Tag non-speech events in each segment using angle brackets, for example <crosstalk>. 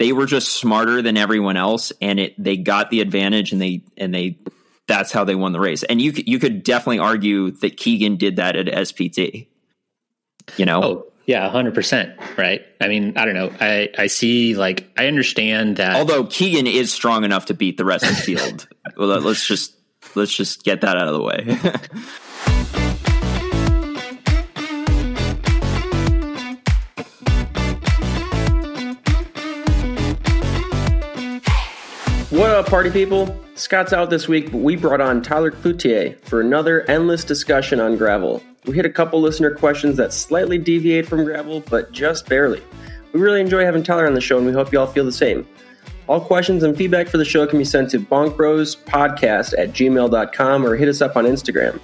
they were just smarter than everyone else, and it they got the advantage, and they and they that's how they won the race. And you you could definitely argue that Keegan did that at SBT. You know, oh yeah, hundred percent. Right. I mean, I don't know. I I see like I understand that. Although Keegan is strong enough to beat the rest of the field. <laughs> well, let's just let's just get that out of the way. <laughs> up, party people? Scott's out this week, but we brought on Tyler Cloutier for another endless discussion on gravel. We hit a couple listener questions that slightly deviate from gravel, but just barely. We really enjoy having Tyler on the show, and we hope you all feel the same. All questions and feedback for the show can be sent to bonkbrospodcast at gmail.com or hit us up on Instagram.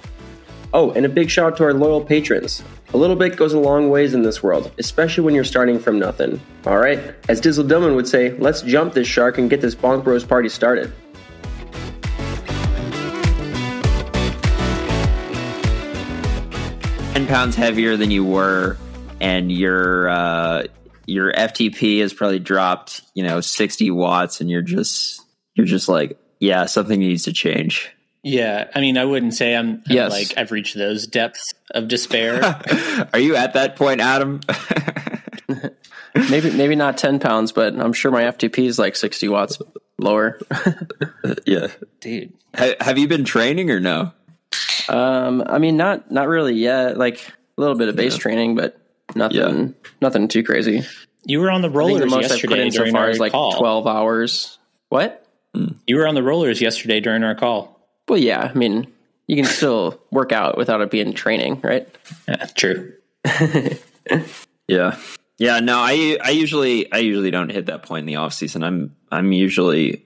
Oh, and a big shout out to our loyal patrons. A little bit goes a long ways in this world, especially when you're starting from nothing. All right, as Dizzle Dillman would say, let's jump this shark and get this Bonk Bros party started. Ten pounds heavier than you were, and your uh, your FTP has probably dropped, you know, sixty watts, and you're just you're just like, yeah, something needs to change. Yeah, I mean, I wouldn't say I'm, I'm yes. like I've reached those depths of despair. <laughs> Are you at that point, Adam? <laughs> maybe maybe not ten pounds, but I'm sure my FTP is like sixty watts lower. <laughs> yeah, dude. have you been training or no? Um, I mean, not not really yet. Like a little bit of base yeah. training, but nothing yeah. nothing too crazy. You were on the rollers the most yesterday. I've put in so far is like call. twelve hours. What? You were on the rollers yesterday during our call. Well, yeah. I mean, you can still work out without it being training, right? Yeah, true. yeah. Yeah, no, I I usually I usually don't hit that point in the off season. I'm I'm usually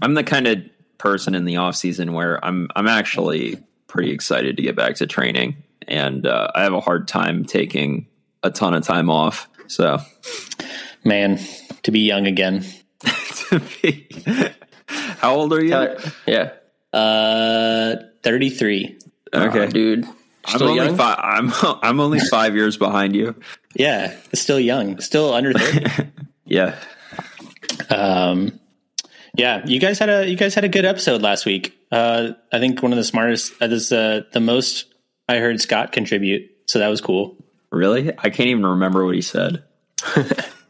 I'm the kind of person in the off season where I'm I'm actually pretty excited to get back to training and uh, I have a hard time taking a ton of time off. So, man, to be young again. <laughs> to be, how old are you? yeah, uh, 33. Okay, dude. Still I'm only five. I'm I'm only five years behind you. Yeah, still young, still under thirty. <laughs> yeah. Um, yeah. You guys had a you guys had a good episode last week. Uh, I think one of the smartest. Uh, this uh, the most I heard Scott contribute, so that was cool. Really, I can't even remember what he said. <laughs>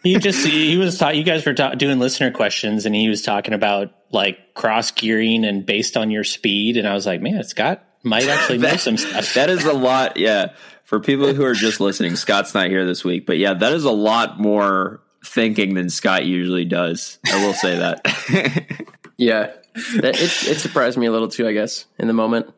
he just he was ta- you guys were ta- doing listener questions, and he was talking about like cross gearing and based on your speed. And I was like, man, Scott might actually <laughs> that, know some stuff. That is a lot. Yeah. For people who are just listening, Scott's not here this week, but yeah, that is a lot more thinking than Scott usually does. I will say that. <laughs> yeah. That, it, it surprised me a little too, I guess, in the moment.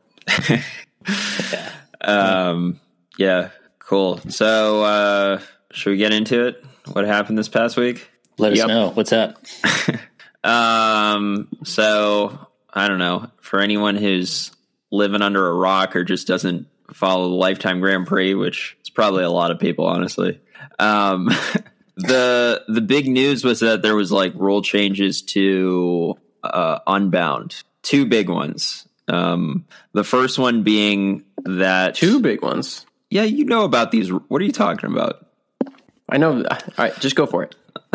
yeah. <laughs> Um, yeah, cool. So, uh, should we get into it? What happened this past week? Let yep. us know. What's up? <laughs> Um, so I don't know. For anyone who's living under a rock or just doesn't follow the Lifetime Grand Prix, which is probably a lot of people, honestly. Um, <laughs> the the big news was that there was like rule changes to uh, Unbound. Two big ones. Um, the first one being that two big ones. Yeah, you know about these. What are you talking about? I know. All right, just go for it. <laughs>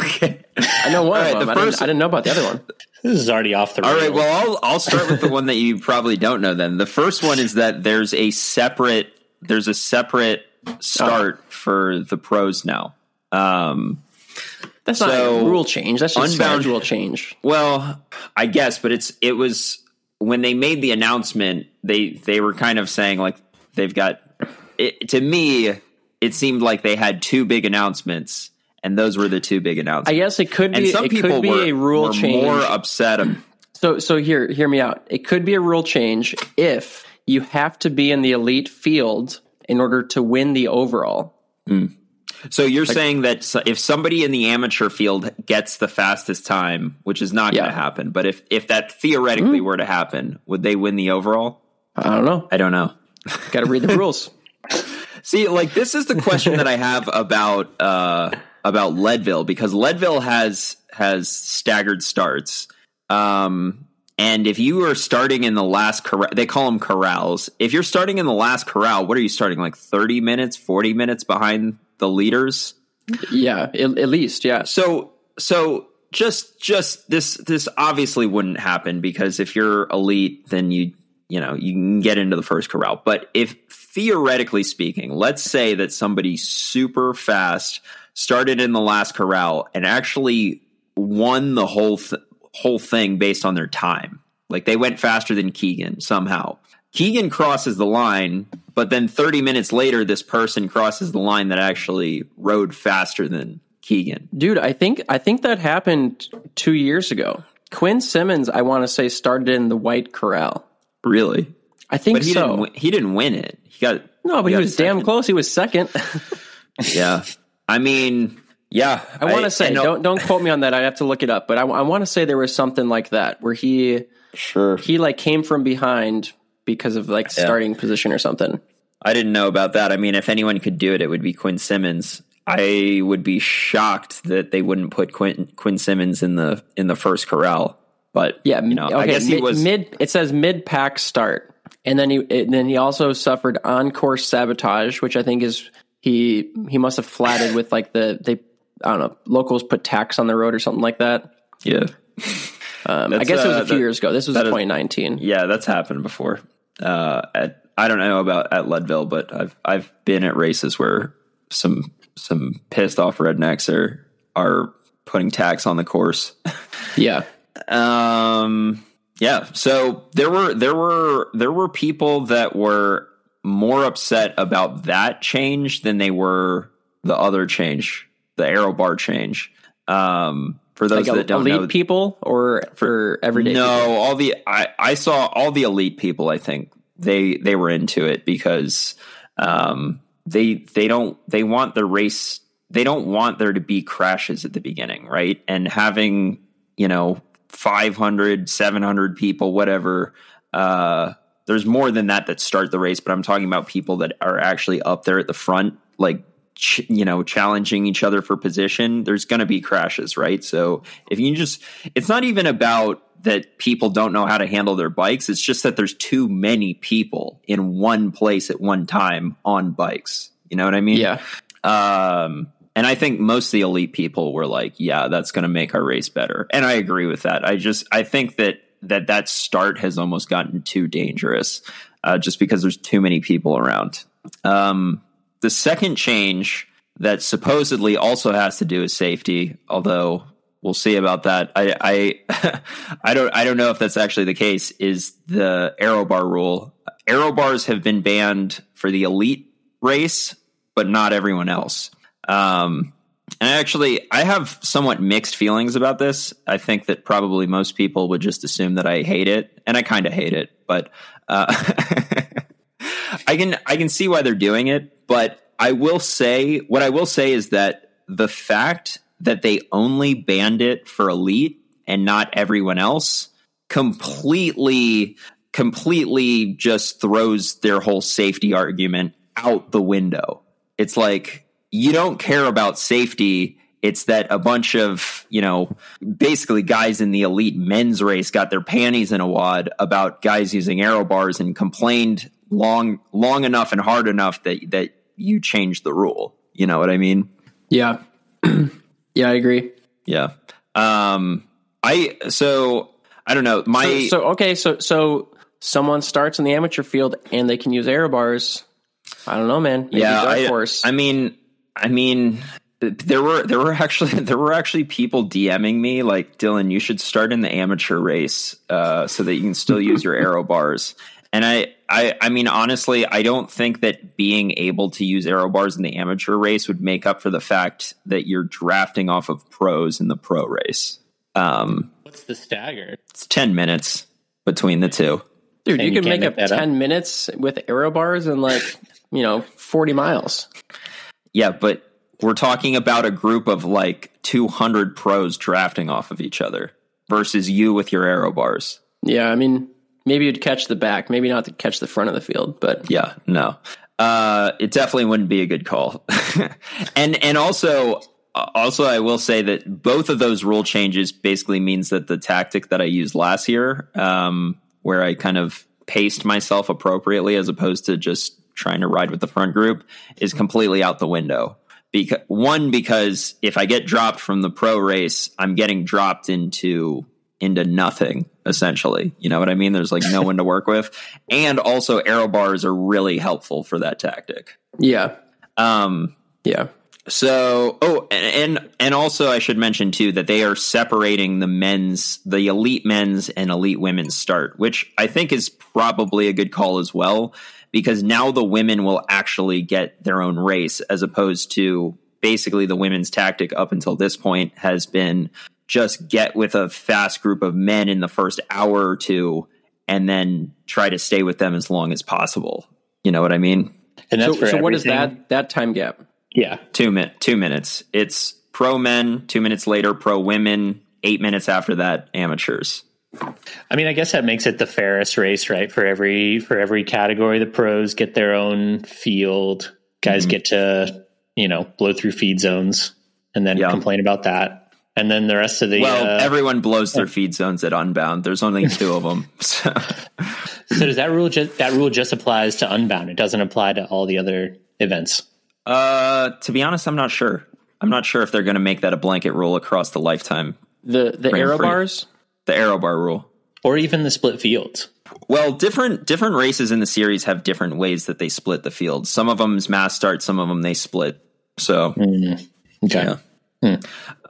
okay. I know one right, of them. I, did didn't, I didn't know about the other one. This is already off the. All right. Well, I'll I'll start with the one that you probably don't know. Then the first one is that there's a separate there's a separate start oh. for the pros now. Um, that's so, not a rule change. That's just unbound, schedule change. Well, I guess, but it's it was when they made the announcement. They they were kind of saying like they've got. It, to me, it seemed like they had two big announcements and those were the two big announcements. I guess it could be. And some people be were, a rule were change. More upset. <clears throat> so so here hear me out. It could be a rule change if you have to be in the elite field in order to win the overall. Mm. So you're like, saying that if somebody in the amateur field gets the fastest time, which is not yeah. going to happen, but if if that theoretically mm. were to happen, would they win the overall? I don't know. I don't know. Got to read the <laughs> rules. See, like this is the question that I have about uh, about Leadville because Leadville has has staggered starts. Um, and if you are starting in the last corral, they call them corrals. If you're starting in the last corral, what are you starting like 30 minutes, 40 minutes behind the leaders? Yeah, at, at least, yeah. So so just just this this obviously wouldn't happen because if you're elite, then you you know you can get into the first corral. But if theoretically speaking, let's say that somebody super fast started in the last corral and actually won the whole th- whole thing based on their time. Like they went faster than Keegan somehow. Keegan crosses the line, but then 30 minutes later, this person crosses the line that actually rode faster than Keegan. Dude, I think I think that happened two years ago. Quinn Simmons, I want to say, started in the White Corral. Really? I think But he so. didn't. He didn't win it. He got no, but he got was damn close. He was second. <laughs> Yeah. I mean, yeah. I want to say, don't don't quote me on that. I have to look it up, but I, I want to say there was something like that where he sure. he like came from behind because of like starting position or something. I didn't know about that. I mean, if anyone could do it, it would be Quinn Simmons. I would be shocked that they wouldn't put Quinn, Quinn Simmons in the in the first corral. But Yeah, you know, okay, I guess he mid, was. mid. It says mid pack start, and then he and then he also suffered on course sabotage, which I think is he he must have flatted with like the they I don't know locals put tax on the road or something like that. yeah, Um, I guess it was uh, a few that- years ago. This was that is- 2019. yeah, that's happened before. Uh, at, I don't know about at Leadville, but I've I've been at races where some some pissed off rednecks are are putting tax on the course. Yeah, <laughs> Um yeah, so there were there were there were people that were more upset about that change than they were the other change, the arrow bar change. Um for those like that don't elite know people or for everyday. no, people? all the I, I saw all the elite people. I think they they were into it because um, they they don't they want the race. They don't want there to be crashes at the beginning, right? And having you know 500, 700 people, whatever. Uh, there's more than that that start the race, but I'm talking about people that are actually up there at the front, like ch- you know, challenging each other for position. There's going to be crashes, right? So if you just, it's not even about that people don't know how to handle their bikes. It's just that there's too many people in one place at one time on bikes. You know what I mean? Yeah, Um, and I think most of the elite people were like, yeah, that's going to make our race better. And I agree with that. I just, I think that that, that start has almost gotten too dangerous uh, just because there's too many people around. Um, the second change that supposedly also has to do with safety, although we'll see about that. I, I, <laughs> I don't, I don't know if that's actually the case. Is the arrow bar rule? Arrow bars have been banned for the elite race, but not everyone else. Um, and I actually, I have somewhat mixed feelings about this. I think that probably most people would just assume that I hate it, and I kind of hate it. But uh, <laughs> I can I can see why they're doing it. But I will say what I will say is that the fact that they only banned it for elite and not everyone else completely completely just throws their whole safety argument out the window. It's like you don't care about safety. It's that a bunch of, you know, basically guys in the elite men's race got their panties in a wad about guys using arrow bars and complained long long enough and hard enough that that you changed the rule. You know what I mean? yeah, <clears throat> yeah. I agree. Yeah. Um I so I don't know. My So, so okay, so so someone starts in the amateur field and they can use air bars. I don't know, man. Maybe yeah, I. I mean, I mean, there were there were actually <laughs> there were actually people DMing me like Dylan, you should start in the amateur race uh, so that you can still use your <laughs> arrow bars. And I, I, I mean, honestly, I don't think that being able to use arrow bars in the amateur race would make up for the fact that you're drafting off of pros in the pro race. Um, What's the stagger? it's ten minutes between the two. Dude, you you can can't make up make that up? ten minutes with arrow bars in like you know forty miles. Yeah, but we're talking about a group of like 200 pros drafting off of each other versus you with your arrow bars. Yeah, I mean, maybe you'd catch the back, maybe not to catch the front of the field, but Yeah, no. Uh, it definitely wouldn't be a good call. <laughs> and and also also I will say that both of those rule changes basically means that the tactic that I used last year, um, where I kind of paced myself appropriately as opposed to just trying to ride with the front group, is completely out the window because one because if I get dropped from the pro race, I'm getting dropped into into nothing essentially. You know what I mean? There's like no <laughs> one to work with, and also arrow bars are really helpful for that tactic. Yeah. Um, Yeah. so, oh, and and- and also I should mention too that they are separating the men's, the elite men's and elite women's start, which I think is probably a good call as well, because now the women will actually get their own race as opposed to basically the women's tactic up until this point has been just get with a fast group of men in the first hour or two and then try to stay with them as long as possible. You know what I mean? And that's So, for so what is that that time gap? Yeah. Two min two minutes. It's pro men, two minutes later, pro women, eight minutes after that, amateurs. I mean, I guess that makes it the fairest race, right? For every for every category, the pros get their own field. Guys Mm-hmm. get to you know blow through feed zones and then Yeah. complain about that, and then the rest of the. Well, uh, everyone blows their feed zones at Unbound. There's only <laughs> two of them. So, so does that rule just that rule just applies to Unbound? It doesn't apply to all the other events. uh, to be honest, I'm not sure. I'm not sure if they're going to make that a blanket rule across the lifetime. The the arrow aero Prix. bars? The arrow bar rule. Or even the split fields. Well, different different races in the series have different ways that they split the field. Some of them's mass start, some of them they split. So Okay. Yeah.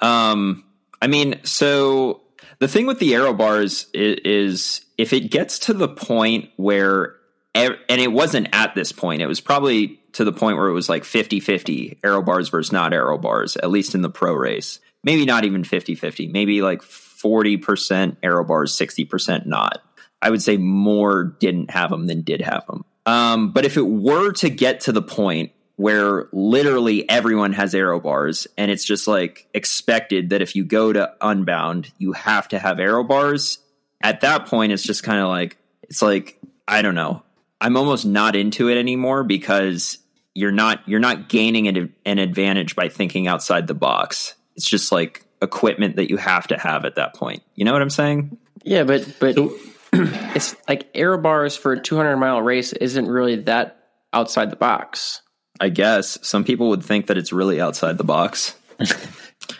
Um, I mean, so the thing with the arrow bars is, is if it gets to the point where, and it wasn't at this point, it was probably to the point where it was like 50 50 arrow bars versus not arrow bars, at least in the pro race. Maybe not even 50 50, maybe like 40% arrow bars, 60% not. I would say more didn't have them than did have them. Um, but if it were to get to the point where literally everyone has arrow bars and it's just like expected that if you go to unbound you have to have arrow bars at that point it's just kind of like it's like i don't know i'm almost not into it anymore because you're not you're not gaining an, an advantage by thinking outside the box it's just like equipment that you have to have at that point you know what i'm saying Yeah, but but <clears throat> it's like aero bars for a 200 mile race isn't really that outside the box. i guess some people would think that it's really outside the box <laughs>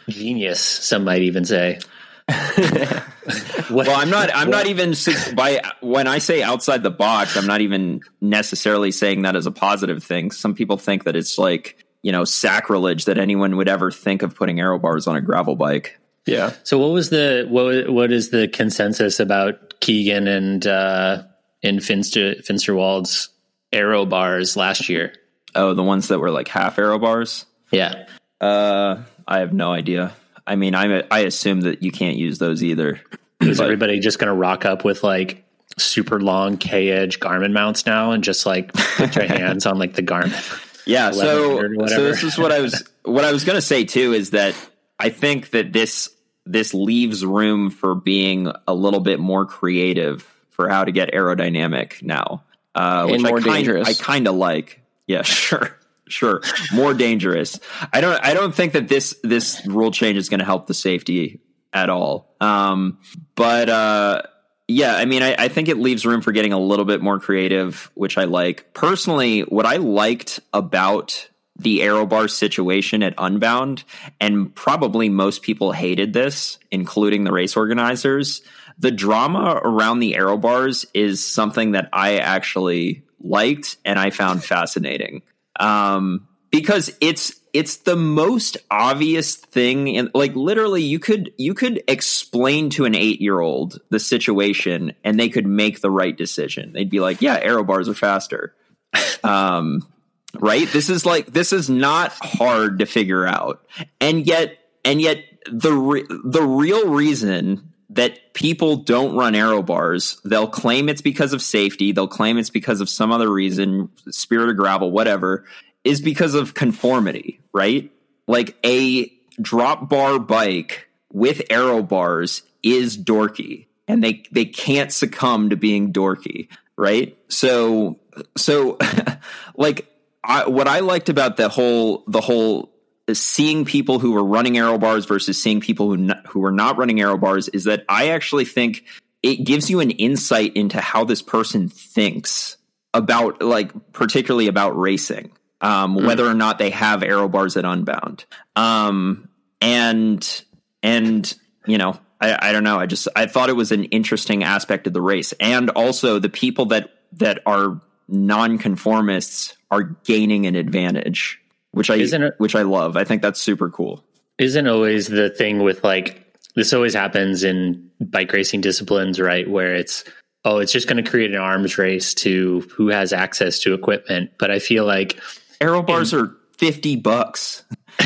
Genius, some might even say. <laughs> Well, I'm not. I'm not even by when I say outside the box. I'm not even necessarily saying that as a positive thing. Some people think that it's like you know sacrilege that anyone would ever think of putting arrow bars on a gravel bike. Yeah. So what was the what what is the consensus about Keegan and uh and Finster Finsterwald's arrow bars last year? Oh, the ones that were like half arrow bars. Yeah. Uh, I have no idea. I mean, I I assume that you can't use those either. Is But- everybody just going to rock up with like super long K edge Garmin mounts now and just like put your <laughs> hands on like the Garmin? Yeah. So, so this is what I was <laughs> what I was going to say too is that I think that this this leaves room for being a little bit more creative for how to get aerodynamic now, uh, which I kind dangerous. I kind of like. Yeah, <laughs> sure, sure, more dangerous. I don't I don't think that this this rule change is going to help the safety at all. Um, but uh, yeah, I mean, I, I think it leaves room for getting a little bit more creative, which I like. Personally, what I liked about the arrow bar situation at Unbound, and probably most people hated this, including the race organizers. The drama around the arrow bars is something that I actually liked and I found fascinating. Um, because it's it's the most obvious thing and like literally you could you could explain to an 8-year-old the situation and they could make the right decision. They'd be like, "Yeah, arrow bars are faster." <laughs> um right? This is like this is not hard to figure out. And yet and yet the re- the real reason that people don't run arrow bars, they'll claim it's because of safety, they'll claim it's because of some other reason, spirit of gravel, whatever, is because of conformity, right? Like a drop bar bike with arrow bars is dorky and they they can't succumb to being dorky, right? So so <laughs> like I, what I liked about the whole the whole seeing people who were running arrow bars versus seeing people who not, who were not running arrow bars is that I actually think it gives you an insight into how this person thinks about like particularly about racing um, Mm. whether or not they have arrow bars at Unbound. Um, and and you know, I, I don't know. I just I thought it was an interesting aspect of the race, and also the people that that are nonconformists are gaining an advantage, which I it- which I love. I think that's super cool. isn't always the thing with like this always happens in bike racing disciplines, right? Where it's oh, it's just going to create an arms race to who has access to equipment. But I feel like Aero bars are fifty bucks. <laughs>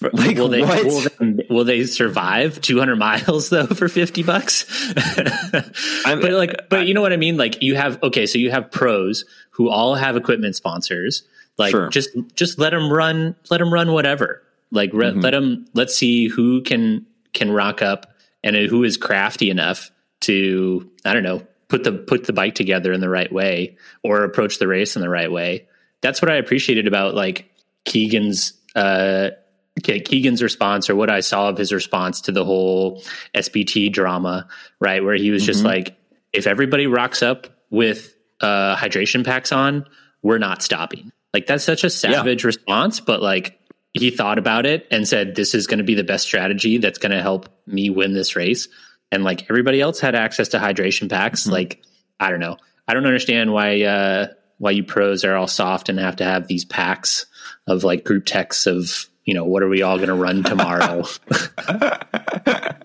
Like, will they what? will they, will they survive 200 miles though for 50 bucks? <laughs> But like, but you know what I mean? Like you have okay, so you have pros who all have equipment sponsors. Like Sure. just just let them run, let them run whatever. Like re- Mm-hmm. let them. Let's see who can can rock up and who is crafty enough to I don't know put the put the bike together in the right way or approach the race in the right way. That's what I appreciated about like Keegan's uh Keegan's response or what I saw of his response to the whole SBT drama, right? Where he was just like, if everybody rocks up with uh, hydration packs on, we're not stopping. Like that's such a savage response, but like he thought about it and said, this is going to be the best strategy that's going to help me win this race. And like everybody else had access to hydration packs. Like, I don't know. I don't understand why, uh, why you pros are all soft and have to have these packs of like group texts of, you know, what are we all going to run tomorrow? <laughs>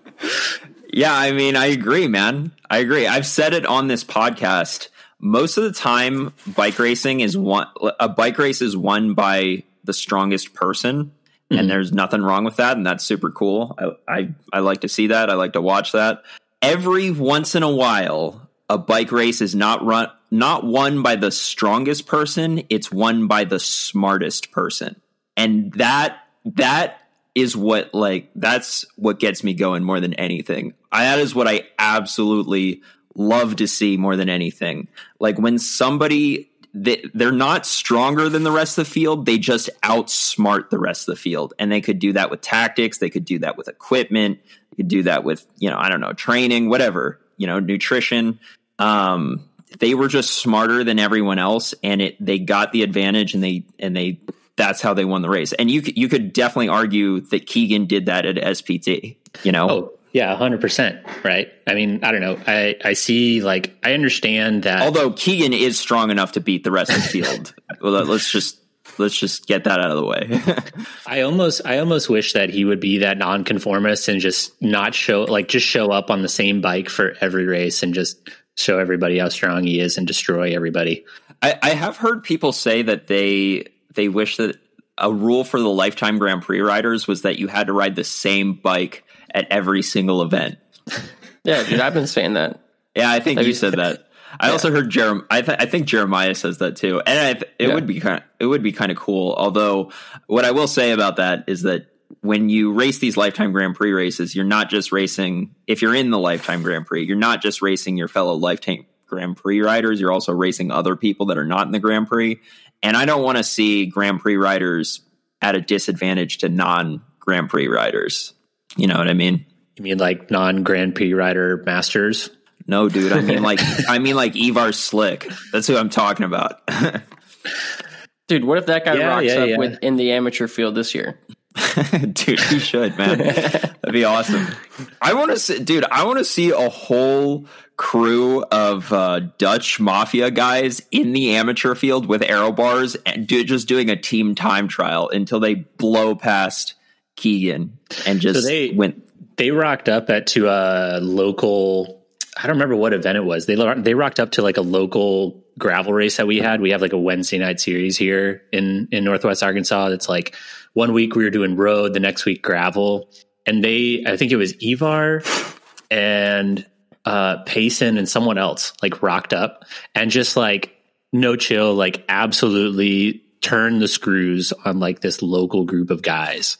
Yeah, I mean, I agree, man. I agree. I've said it on this podcast. Most of the time, bike racing is one. A bike race is won by the strongest person, and mm-hmm. there's nothing wrong with that, and that's super cool. I, I I like to see that. I like to watch that. Every once in a while, a bike race is not run not won by the strongest person. It's won by the smartest person, and that that is what like that's what gets me going more than anything. I, that is what I absolutely love to see more than anything. Like when somebody they, they're not stronger than the rest of the field, they just outsmart the rest of the field, and they could do that with tactics. They could do that with equipment. They could do that with you know I don't know training, whatever you know nutrition. Um, they were just smarter than everyone else, and it they got the advantage, and they and they that's how they won the race. And you could- you could definitely argue that Keegan did that at SBT. You know, oh, yeah, 100%. Right. I mean, I don't know. I, I see, like, I understand that. although Keegan is strong enough to beat the rest of the field. <laughs> well, let- let's just let's just get that out of the way. <laughs> I almost I almost wish that he would be that nonconformist and just not show like just show up on the same bike for every race and just show everybody how strong he is and destroy everybody. I, I have heard people say that they they wish that a rule for the lifetime Grand Prix riders was that you had to ride the same bike at every single event. <laughs> Yeah, dude, I've been saying that. Yeah, I think Have you you- said that. <laughs> I also heard Jerem. I, th- I think Jeremiah says that too, and I th- it Yeah. would be kind. Of, it would be kind of cool. Although, what I will say about that is that when you race these lifetime Grand Prix races, you're not just racing. If you're in the lifetime Grand Prix, you're not just racing your fellow lifetime Grand Prix riders. You're also racing other people that are not in the Grand Prix. And I don't want to see Grand Prix riders at a disadvantage to non Grand Prix riders. You know what I mean? You mean like non Grand Prix rider masters? No, dude. I mean like <laughs> I mean like Ivar Slik. That's who I'm talking about. <laughs> Dude, what if that guy Yeah, rocks yeah, up yeah. with in the amateur field this year? <laughs> dude, he should, man. That'd be awesome. I want to see, dude. I want to see a whole crew of uh, Dutch mafia guys in the amateur field with arrow bars and do, just doing a team time trial until they blow past Keegan and just So they- went. They rocked up at to a local. I don't remember what event it was. They they rocked up to like a local gravel race that we had. We have like a Wednesday night series here in in Northwest Arkansas. That's like one week we were doing road, the next week gravel, and they I think it was Ivar and uh Payson and someone else like rocked up and just like no chill, like absolutely turned the screws on like this local group of guys.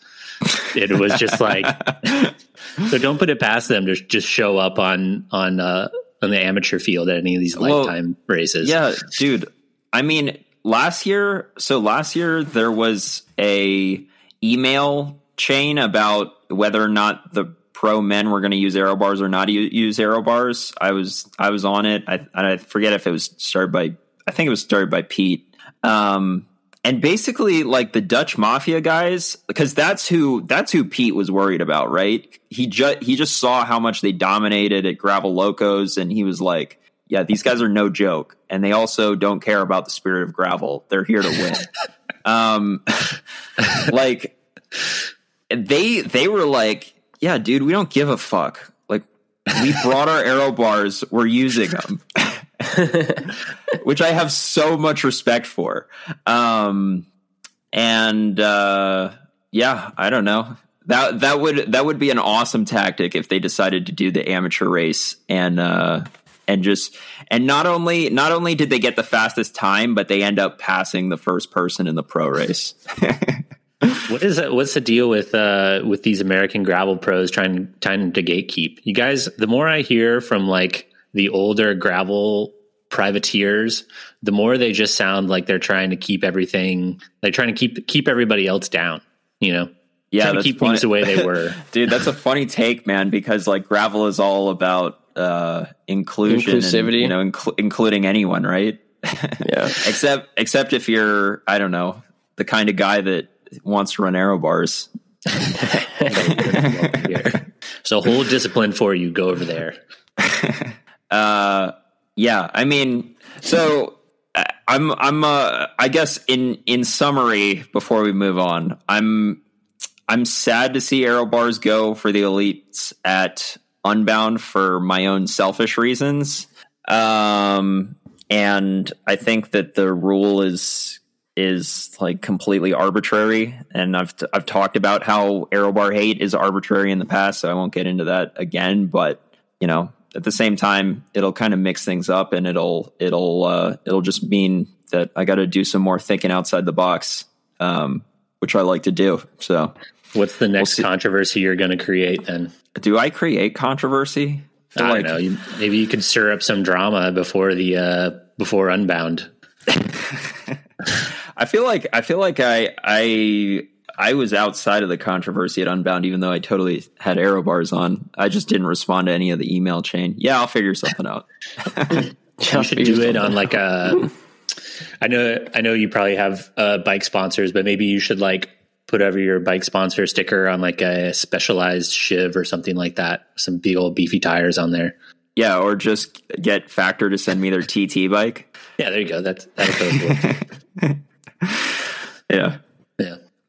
It was just like <laughs> <laughs> so don't put it past them to just show up on on uh on the amateur field at any of these Well, lifetime races. Yeah, dude. I mean, last year, so last year there was a email chain about whether or not the pro men were going to use arrow bars or not u- use arrow bars. I was I was on it. I I forget if it was started by I think it was started by Pete. Um and basically like the Dutch mafia guys, because that's who that's who Pete was worried about, right? He just he just saw how much they dominated at Gravel Locos, and he was like, "Yeah, these guys are no joke." And they also don't care about the spirit of gravel; they're here to win. <laughs> um, like they they were like, "Yeah, dude, we don't give a fuck." Like we brought our arrow bars, we're using them. <laughs> which I have so much respect for. Um, and uh, yeah, I don't know. That that would that would be an awesome tactic if they decided to do the amateur race and uh, and just and not only not only did they get the fastest time, but they end up passing the first person in the pro race. <laughs> what is it? What's the deal with uh, with these American gravel pros trying trying to gatekeep? You guys, the more I hear from like the older gravel privateers, the more they just sound like they're trying to keep everything, they're trying to keep keep everybody else down. You know, yeah, to keep funny. things the way they <laughs> were. Dude, that's a funny take, man. Because like gravel is all about uh, inclusion, inclusivity, and, you know, inc- including anyone, right? <laughs> yeah, except except if you're, I don't know, the kind of guy that wants to run arrow bars. <laughs> so whole discipline for you. Go over there. Uh, yeah, I mean, so uh, I'm I'm uh, I guess in in summary before we move on, I'm I'm sad to see aero bars go for the elites at Unbound for my own selfish reasons. Um, and I think that the rule is is like completely arbitrary. And I've I've talked about how aero bar hate is arbitrary in the past, so I won't get into that again. But you know, at the same time, it'll kind of mix things up, and it'll it'll uh, it'll just mean that I got to do some more thinking outside the box, um, which I like to do. So, what's the next we'll controversy you're going to create then? Do I create controversy? I, I don't know. You, maybe you could stir up some drama before the uh, before Unbound. <laughs> I feel like I feel like I I I was outside of the controversy at Unbound, even though I totally had arrow bars on. I just didn't respond to any of the email chain. Yeah, I'll figure something out. <laughs> you should do it on like a. I know, I know you probably have uh, bike sponsors, but maybe you should like put over your bike sponsor sticker on like a specialized shiv or something like that. Some big old beefy tires on there. Yeah, or just get Factor to send me their TT bike. Yeah, there you go. That's that'll <laughs> yeah. Yeah.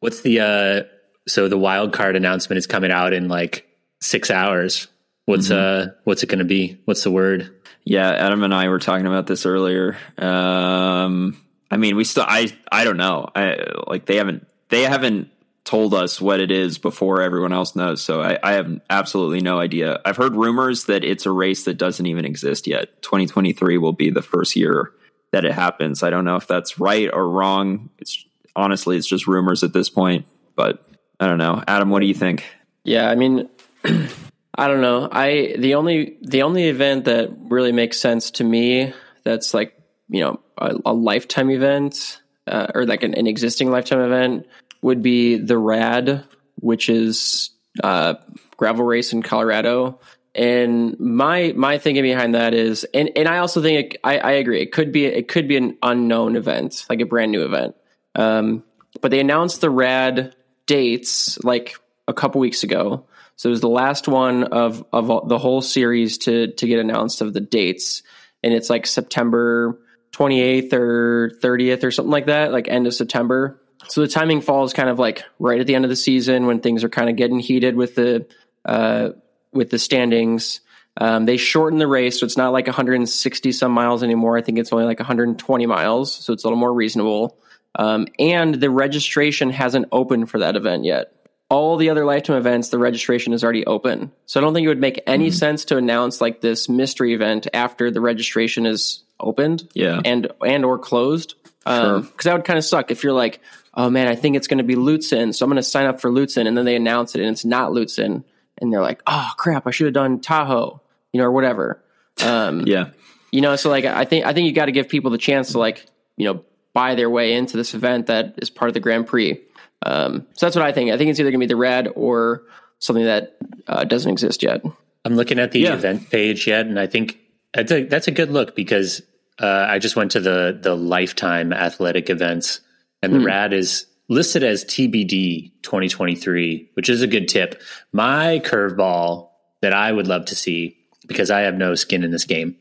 What's the uh so the wild card announcement is coming out in like six hours. What's mm-hmm. uh what's it gonna be? What's the word? Yeah, Adam and I were talking about this earlier. Um I mean we still I I don't know. I like they haven't they haven't told us what it is before everyone else knows. So I, I have absolutely no idea. I've heard rumors that it's a race that doesn't even exist yet. 2023 will be the first year that it happens. I don't know if that's right or wrong. It's honestly, it's just rumors at this point. But I don't know, Adam. What do you think? Yeah, I mean, <clears throat> I don't know. I the only the only event that really makes sense to me that's like you know a, a lifetime event uh, or like an, an, existing lifetime event would be the Rad, which is uh, gravel race in Colorado. And my my thinking behind that is, and, and I also think it, I, I agree. It could be it could be an unknown event, like a brand new event. Um, but they announced the rad dates like a couple weeks ago. So it was the last one of of the whole series to to get announced of the dates, and it's like September 28th or 30th or something like that, like end of September. So the timing falls kind of like right at the end of the season when things are kind of getting heated with the uh, with the standings. Um, they shorten the race, so it's not like 160 some miles anymore. I think it's only like 120 miles, so it's a little more reasonable. Um, and the registration hasn't opened for that event yet. All the other lifetime events, the registration is already open. So I don't think it would make any mm-hmm. sense to announce like this mystery event after the registration is opened, yeah, and and or closed. Because um, sure. that would kind of suck if you're like, oh man, I think it's going to be Lutsen, so I'm going to sign up for Lutsen, and then they announce it and it's not Lutsen, and they're like, oh crap, I should have done Tahoe, you know, or whatever. Um, <laughs> yeah, you know, so like I think I think you got to give people the chance to like you know buy their way into this event that is part of the Grand Prix. Um, so that's what I think. I think it's either going to be the red or something that uh, doesn't exist yet. I'm looking at the yeah. event page yet, and I think that's a, that's a good look because uh, I just went to the the lifetime athletic events, and the rad is listed as TBD 2023, which is a good tip. My curveball that I would love to see because I have no skin in this game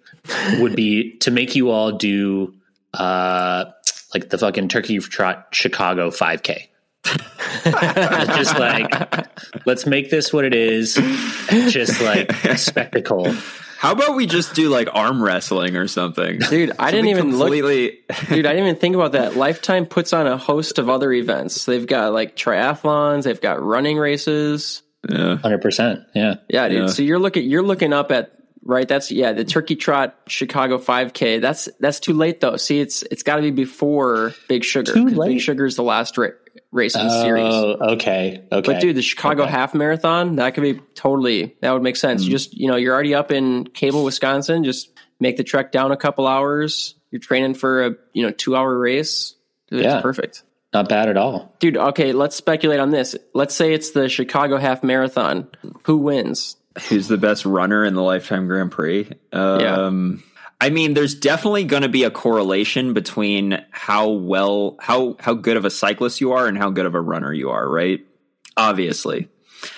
would be to make you all do uh like the fucking turkey trot Chicago 5K. <laughs> just like let's make this what it is. Just like a spectacle. How about we just do like arm wrestling or something? Dude, I <laughs> didn't Something even look completely. Dude, I didn't even think about that. Lifetime puts on a host of other events. They've got like triathlons, they've got running races. yeah. Hundred percent. Yeah. Yeah, dude. Yeah. So you're looking you're looking up at right. That's yeah, the Turkey Trot Chicago 5K. That's that's too late though. See, it's it's got to be before Big Sugar. Too late? Big Sugar's the last ra- race in the series. Oh, okay. Okay. But dude, the Chicago Okay. Half Marathon that could be totally that would make sense. Mm. You just you know you're already up in Cable, Wisconsin. Just make the trek down a couple hours. You're training for a you know two hour race. Dude, Yeah. It's perfect. not bad at all. Dude, okay, let's speculate on this. Let's say it's the Chicago Half Marathon. Who wins? Who's the best runner in the Lifetime Grand Prix? Um, I mean, there's definitely going to be a correlation between how well, how how good of a cyclist you are and how good of a runner you are, right? Obviously,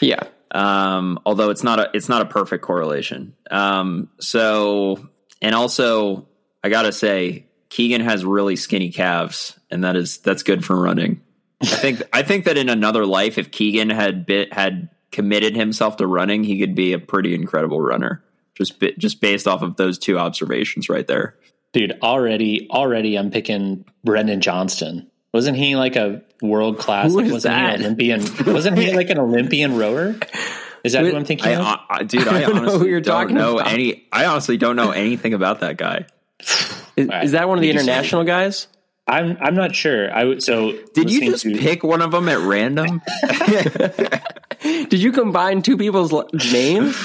Yeah. um, although it's not a it's not a perfect correlation. Um, so, and also, I gotta say, Keegan has really skinny calves, and that is that's good for running. I think I think that in another life, if Keegan had bit had committed himself to running, he could be a pretty incredible runner. Just bi- just based off of those two observations right there. Dude, already already I'm picking Brendan Johnston. Wasn't he like a world class Who like, wasn't he that? an Olympian wasn't he <laughs> like an Olympian rower? Is that Who- who I'm thinking I, of? I, I- dude, <laughs> I, I don't know who honestly you're don't talking know about. any. I honestly don't know anything about that guy. Is, right. is that one of the You just- international guys? I'm I'm not sure. I would so Did you just to- pick one of them at random? <laughs> <laughs> Did you combine two people's l- names?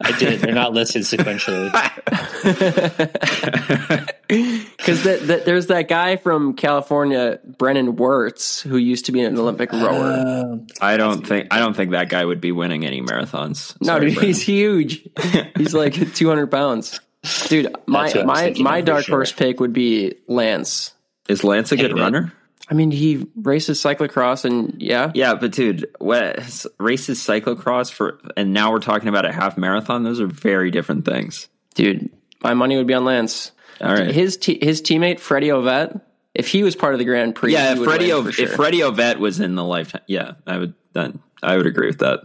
I did. They're not listed sequentially. <laughs> Because that, that, there's that guy from California, Brennan Wertz, who used to be an Olympic oh. rower. I don't think I don't think that guy would be winning any marathons. no, dude, Brandon. he's huge. <laughs> He's like 200 pounds. Dude, my That's who I was my my dark sure. horse pick would be Lance. is Lance a good Hate it. runner? I mean, he races cyclocross, and yeah, Yeah, but dude, what races cyclocross for, and now we're talking about a half marathon. Those are very different things. dude, my money would be on Lance. All right. His his teammate Freddie Ovett, if he was part of the Grand Prix, yeah, he if would Freddie, o- sure. if Freddie Ovett was in the lifetime, yeah, I would then I would agree with that.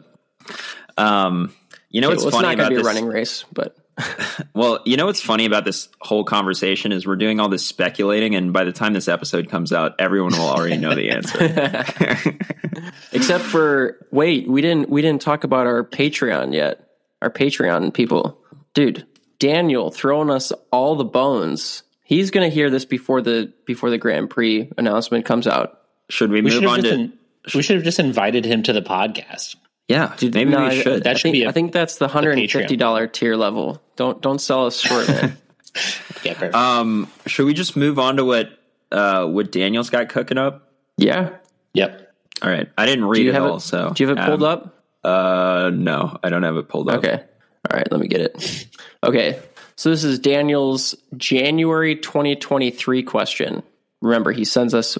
Um, you know Okay, what's well, it's funny not going to be a this? running race, but <laughs> Well, you know what's funny about this whole conversation is we're doing all this speculating, and by the time this episode comes out, everyone will already know the answer. <laughs> except for wait, we didn't we didn't talk about our Patreon yet. Our Patreon people, dude, Daniel throwing us all the bones. He's going to hear this before the before the Grand Prix announcement comes out. Should we, We move on to? in- we should have just invited him to the podcast. Yeah, maybe No, we I- should. That I should think, be a- I think that's the hundred and fifty dollar tier level. Don't don't sell us short, man. <laughs> Yeah, perfect. um, should we just move on to what uh what Daniel's got cooking up? yeah. yep. All right, I didn't read it have all, it? so do you have it pulled um, up? Uh, no, I don't have it pulled up. Okay. All right, let me get it. <laughs> Okay. So this is Daniel's January 2023 question. Remember, he sends us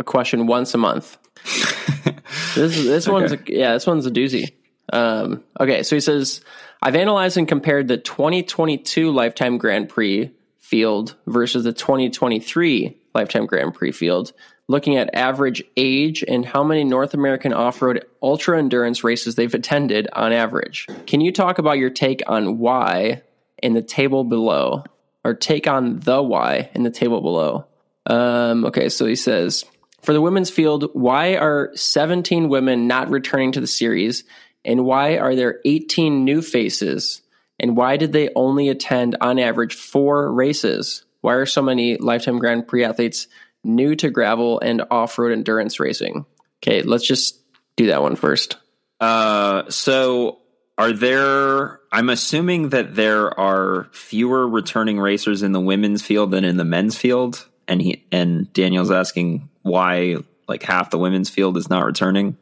a question once a month. <laughs> this is, this one's a, yeah, this one's a doozy. Um, okay, so he says, I've analyzed and compared the 2022 Lifetime Grand Prix field versus the 2023 Lifetime Grand Prix field, looking at average age and how many North American off road ultra endurance races they've attended on average. Can you talk about your take on why in the table below, or take on the why in the table below? Um, okay, so he says for the women's field, why are 17 women not returning to the series? And why are there 18 new faces? And why did they only attend on average four races? Why are so many Lifetime Grand Prix athletes new to gravel and off road endurance racing? Okay, let's just do that one first. Uh, so are there? I'm assuming that there are fewer returning racers in the women's field than in the men's field, and he and Daniel's asking why like half the women's field is not returning,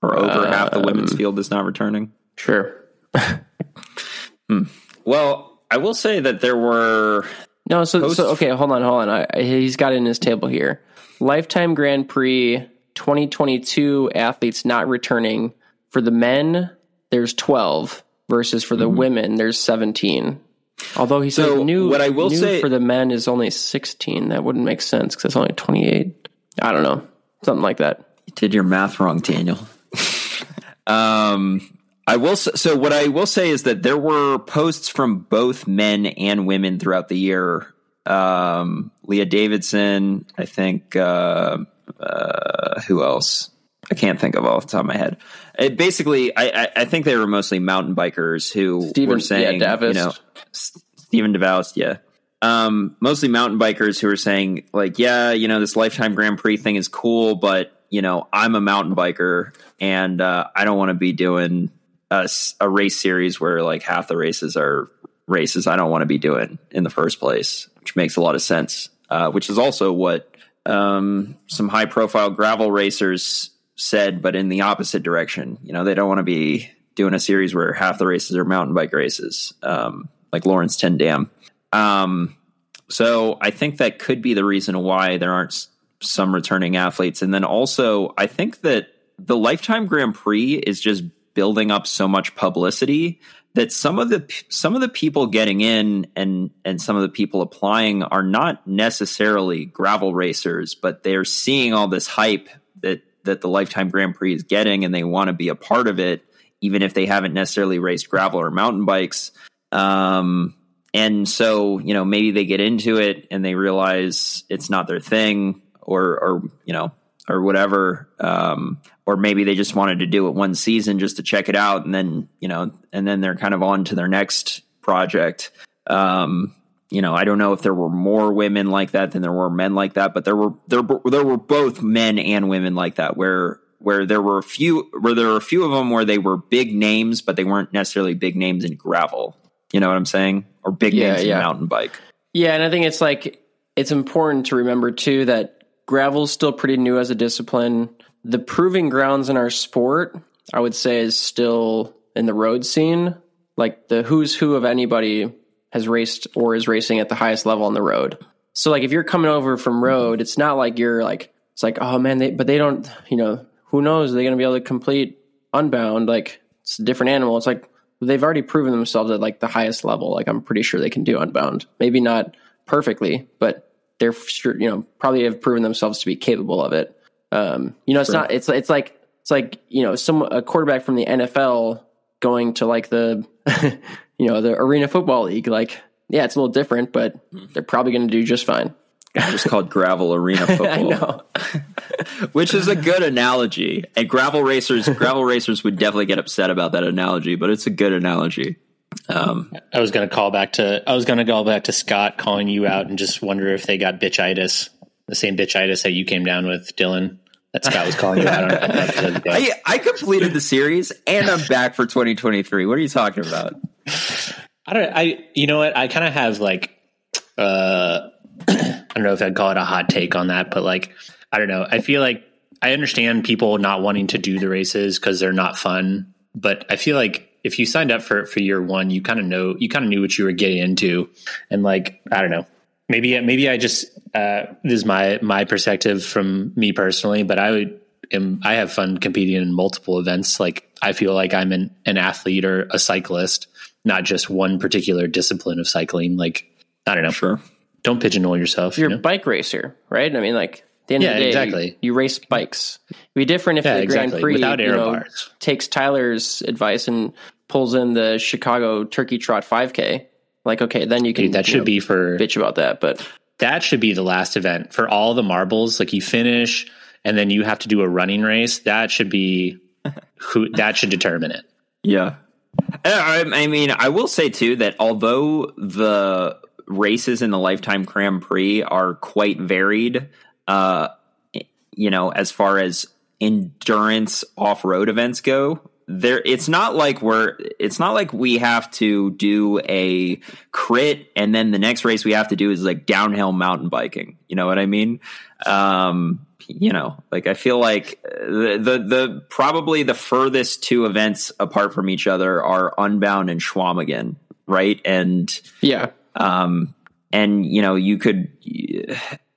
or over half the women's field is not returning. Sure. <laughs> Well, I will say that there were No, so, Post- so okay, hold on, hold on. I, I- he's got it in his table here. Lifetime Grand Prix 2022 athletes not returning. For the men, there's 12 versus for the women, there's 17. Although he Mm-hmm. So, new, what I will say- for the men is only 16. That wouldn't make sense because it's only 28. I don't know, something like that. You did your math wrong, Daniel. um, I will. So what I will say is that there were posts from both men and women throughout the year. Um, Lea Davison, I think. Uh, uh, who else? I can't think of off the top of my head. It basically, I, I, I think they were mostly mountain bikers who Steven- were saying, yeah, Davis. you know, Stephen Davoust, yeah. Um, mostly mountain bikers who are saying, like, yeah, you know, this lifetime Grand Prix thing is cool, but you know, I'm a mountain biker and uh, I don't want to be doing a race series where like half the races are races I don't want to be doing in the first place, which makes a lot of sense. Uh, which is also what um, some high profile gravel racers said, but in the opposite direction. You know, they don't want to be doing a series where half the races are mountain bike races, um, like Laurens Ten Dam. Um, so I think that could be the reason why there aren't some returning athletes. And then also, I think that the Lifetime Grand Prix is just building up so much publicity that some of the some of the people getting in and and some of the people applying are not necessarily gravel racers, but they're seeing all this hype that that the Lifetime Grand Prix is getting, and they want to be a part of it, even if they haven't necessarily raced gravel or mountain bikes. Um, and so you know maybe they get into it and they realize it's not their thing, or or you know or whatever. Um, or maybe they just wanted to do it one season just to check it out, and then you know, and then they're kind of on to their next project. Um, you know, I don't know if there were more women like that than there were men like that, but there were there there were both men and women like that where where there were a few where there were a few of them where they were big names, but they weren't necessarily big names in gravel. You know what I'm saying? Or big Yeah, names yeah. in mountain bike. Yeah, and I think it's like it's important to remember too that gravel's still pretty new as a discipline. The proving grounds in our sport, I would say, is still in the road scene. Like the who's who of anybody has raced or is racing at the highest level on the road. So like if you're coming over from road, it's not like you're like it's like oh man, they but they don't you know who knows are they going to be able to complete unbound like it's a different animal. It's like they've already proven themselves at like the highest level. Like I'm pretty sure they can do unbound. Maybe not perfectly, but they're you know probably have proven themselves to be capable of it. Um, you know, it's not. It's it's like it's like you know some a quarterback from the NFL going to like the <laughs> you know the Arena Football League. Like yeah, it's a little different, but they're probably going to do just fine. Just called gravel arena <laughs> football. Which is a good analogy. And gravel racers, <laughs> gravel racers would definitely get upset about that analogy, but it's a good analogy. Um, I was going to call back to I was going to call back to Scott calling you out and just wonder if they got bitchitis, the same bitchitis that you came down with, Dylan. That Scott was calling you out on. <laughs> a couple episodes ago. I, I completed the series and I'm back for 2023. What are you talking about? I don't. I you know what? I kind of have like, uh, <clears throat> I don't know if I'd call it a hot take on that, but like, I don't know. I feel like I understand people not wanting to do the races because they're not fun, but I feel like if you signed up for for year one, you kind of know you kind of knew what you were getting into, and like I don't know. Maybe maybe I just uh, this is my my perspective from me personally, but I would am I have fun competing in multiple events. Like I feel like I'm an, an athlete or a cyclist, not just one particular discipline of cycling. Like I don't know. Sure. Don't pigeonhole yourself. You're you a bike racer, right? I mean, like the end Yeah, of the day, exactly. You, you race bikes. It'd be different if Yeah, the Grand exactly. Prix Without you air know, takes Tyler's advice and pulls in the Chicago Turkey Trot 5K. Like, okay, then you can Dude, that you should know, be for bitch about that. But that should be the last event for all the marbles. Like you finish and then you have to do a running race. That should be <laughs> who that should determine it. Yeah. I, I mean, I will say too that although the races in the Lifetime Grand Prix are quite varied, uh, you know, as far as endurance off road events go, there it's not like we're it's not like we have to do a crit and then the next race we have to do is like downhill mountain biking. You know what I mean? Um, you know, like I feel like the, the the probably the furthest two events apart from each other are Unbound and Chequamegon, right? And yeah, um, and you know you could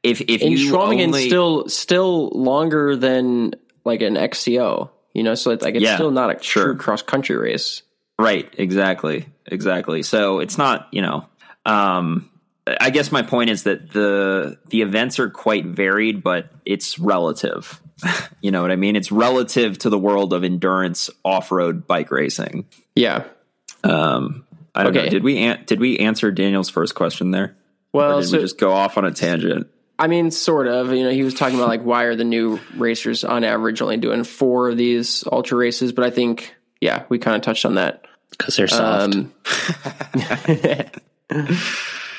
if if And you Chequamegon's only, still still longer than like an XCO, you know, so it's like it's Yeah, still not a sure. true cross country race. Right, exactly. Exactly. So it's not, you know, um I guess my point is that the the events are quite varied, but it's relative. <laughs> you know what I mean? It's relative to the world of endurance off-road bike racing. Yeah. Um I don't Okay. know. Did we an- did we answer Daniel's first question there? Or Well, did so we just go off on a tangent? I mean, sort of. You know, he was talking about like why are the new racers on average only doing four of these ultra races? But I think, yeah, we kind of touched on that. because they're soft. Um, <laughs> we're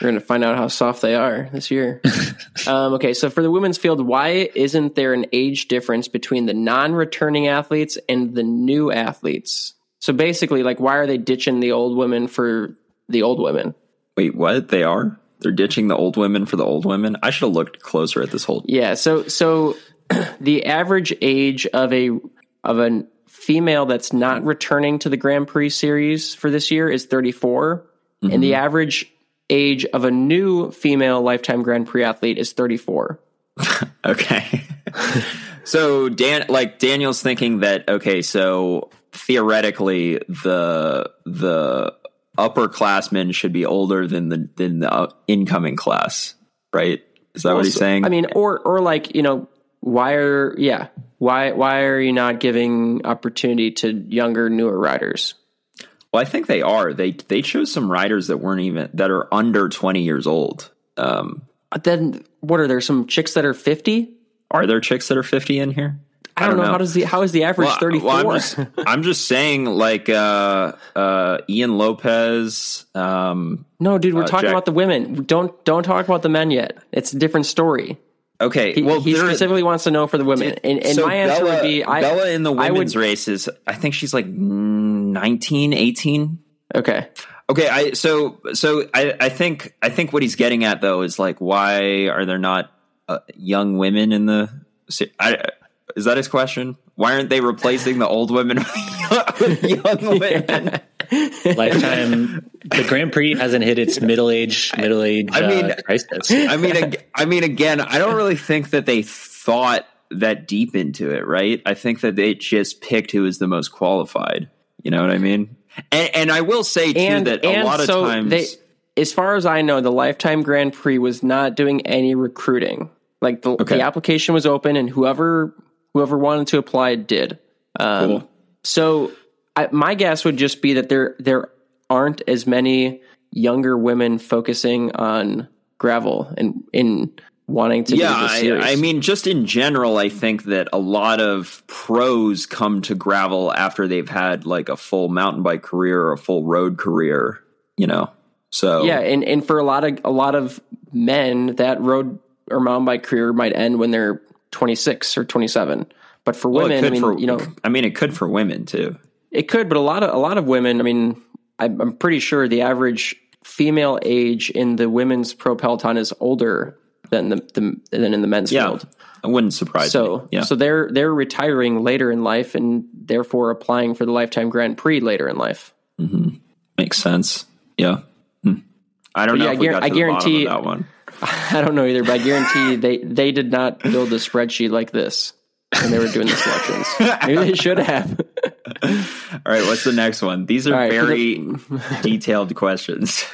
going to find out how soft they are this year. <laughs> um, okay, so for the women's field, why isn't there an age difference between the non-returning athletes and the new athletes? So basically, like, why are they ditching the old women for the old women? Wait, what? They are? They're ditching the old women for the old women? I should have looked closer at this whole Yeah, so so <clears throat> the average age of a of a female that's not returning to the Grand Prix series for this year is 34, and the mm-hmm. average age of a new female lifetime Grand Prix athlete is 34. <laughs> Okay. <laughs> so Dan like Daniel's thinking that okay, so theoretically the the upperclassmen should be older than the than the uh, incoming class, right? Is that what he's saying? I mean, or or like you know, why are yeah, why why are you not giving opportunity to younger, newer riders? well, I think they are. They they chose some riders that weren't even that are under 20 years old. Um But then what are there some chicks that are 50? are there chicks that are 50 in here? I don't, know. how does the how is the average Well, 34? well, I'm, just, I'm just saying, like uh, uh, Ian Lopez. Um, No, dude, we're Uh, talking Jack- about the women. Don't don't talk about the men yet. It's a different story. okay, He, well, he specifically wants to know for the women. And, and so my answer Bella, would be I, Bella in the I would- women's races. I think she's like 19, 18. Okay. Okay, I so so I I think I think what he's getting at though is like why are there not uh, young women in the? I, is that his question? Why aren't they replacing the old women with young <laughs> women? Lifetime. the Grand Prix hasn't hit its middle age middle age I mean, uh, crisis. <laughs> I mean, I mean, again, I don't really think that they thought that deep into it, right? I think that they just picked who was the most qualified. You know what I mean? And, and I will say too And that a and lot of times, they, as far as I know, the Lifetime Grand Prix was not doing any recruiting. Like the, Okay. the application was open, and whoever whoever wanted to apply did. Um, Cool. So I, my guess would just be that there there aren't as many younger women focusing on gravel and in wanting to yeah, I. I mean, just in general, I think that a lot of pros come to gravel after they've had like a full mountain bike career or a full road career. You know, so yeah, and and for a lot of a lot of men, that road or mountain bike career might end when they're 26 or 27. But for Well, women, I mean, for you know, I mean, it could for women too. it could, but a lot of a lot of women, I mean, I'm I'm pretty sure the average female age in the women's pro peloton is older than the, the than in the men's Yeah, field. it wouldn't surprise So me. Yeah, so they're they're retiring later in life and therefore applying for the lifetime Grand Prix later in life. makes sense. Yeah. Hmm. I don't But know yeah, if I we guar- got to I guarantee- that one. <laughs> I don't know either, but I guarantee they they did not build a spreadsheet like this when they were doing the selections. Maybe they should have. <laughs> All right, what's the next one? These are right, very <laughs> detailed questions.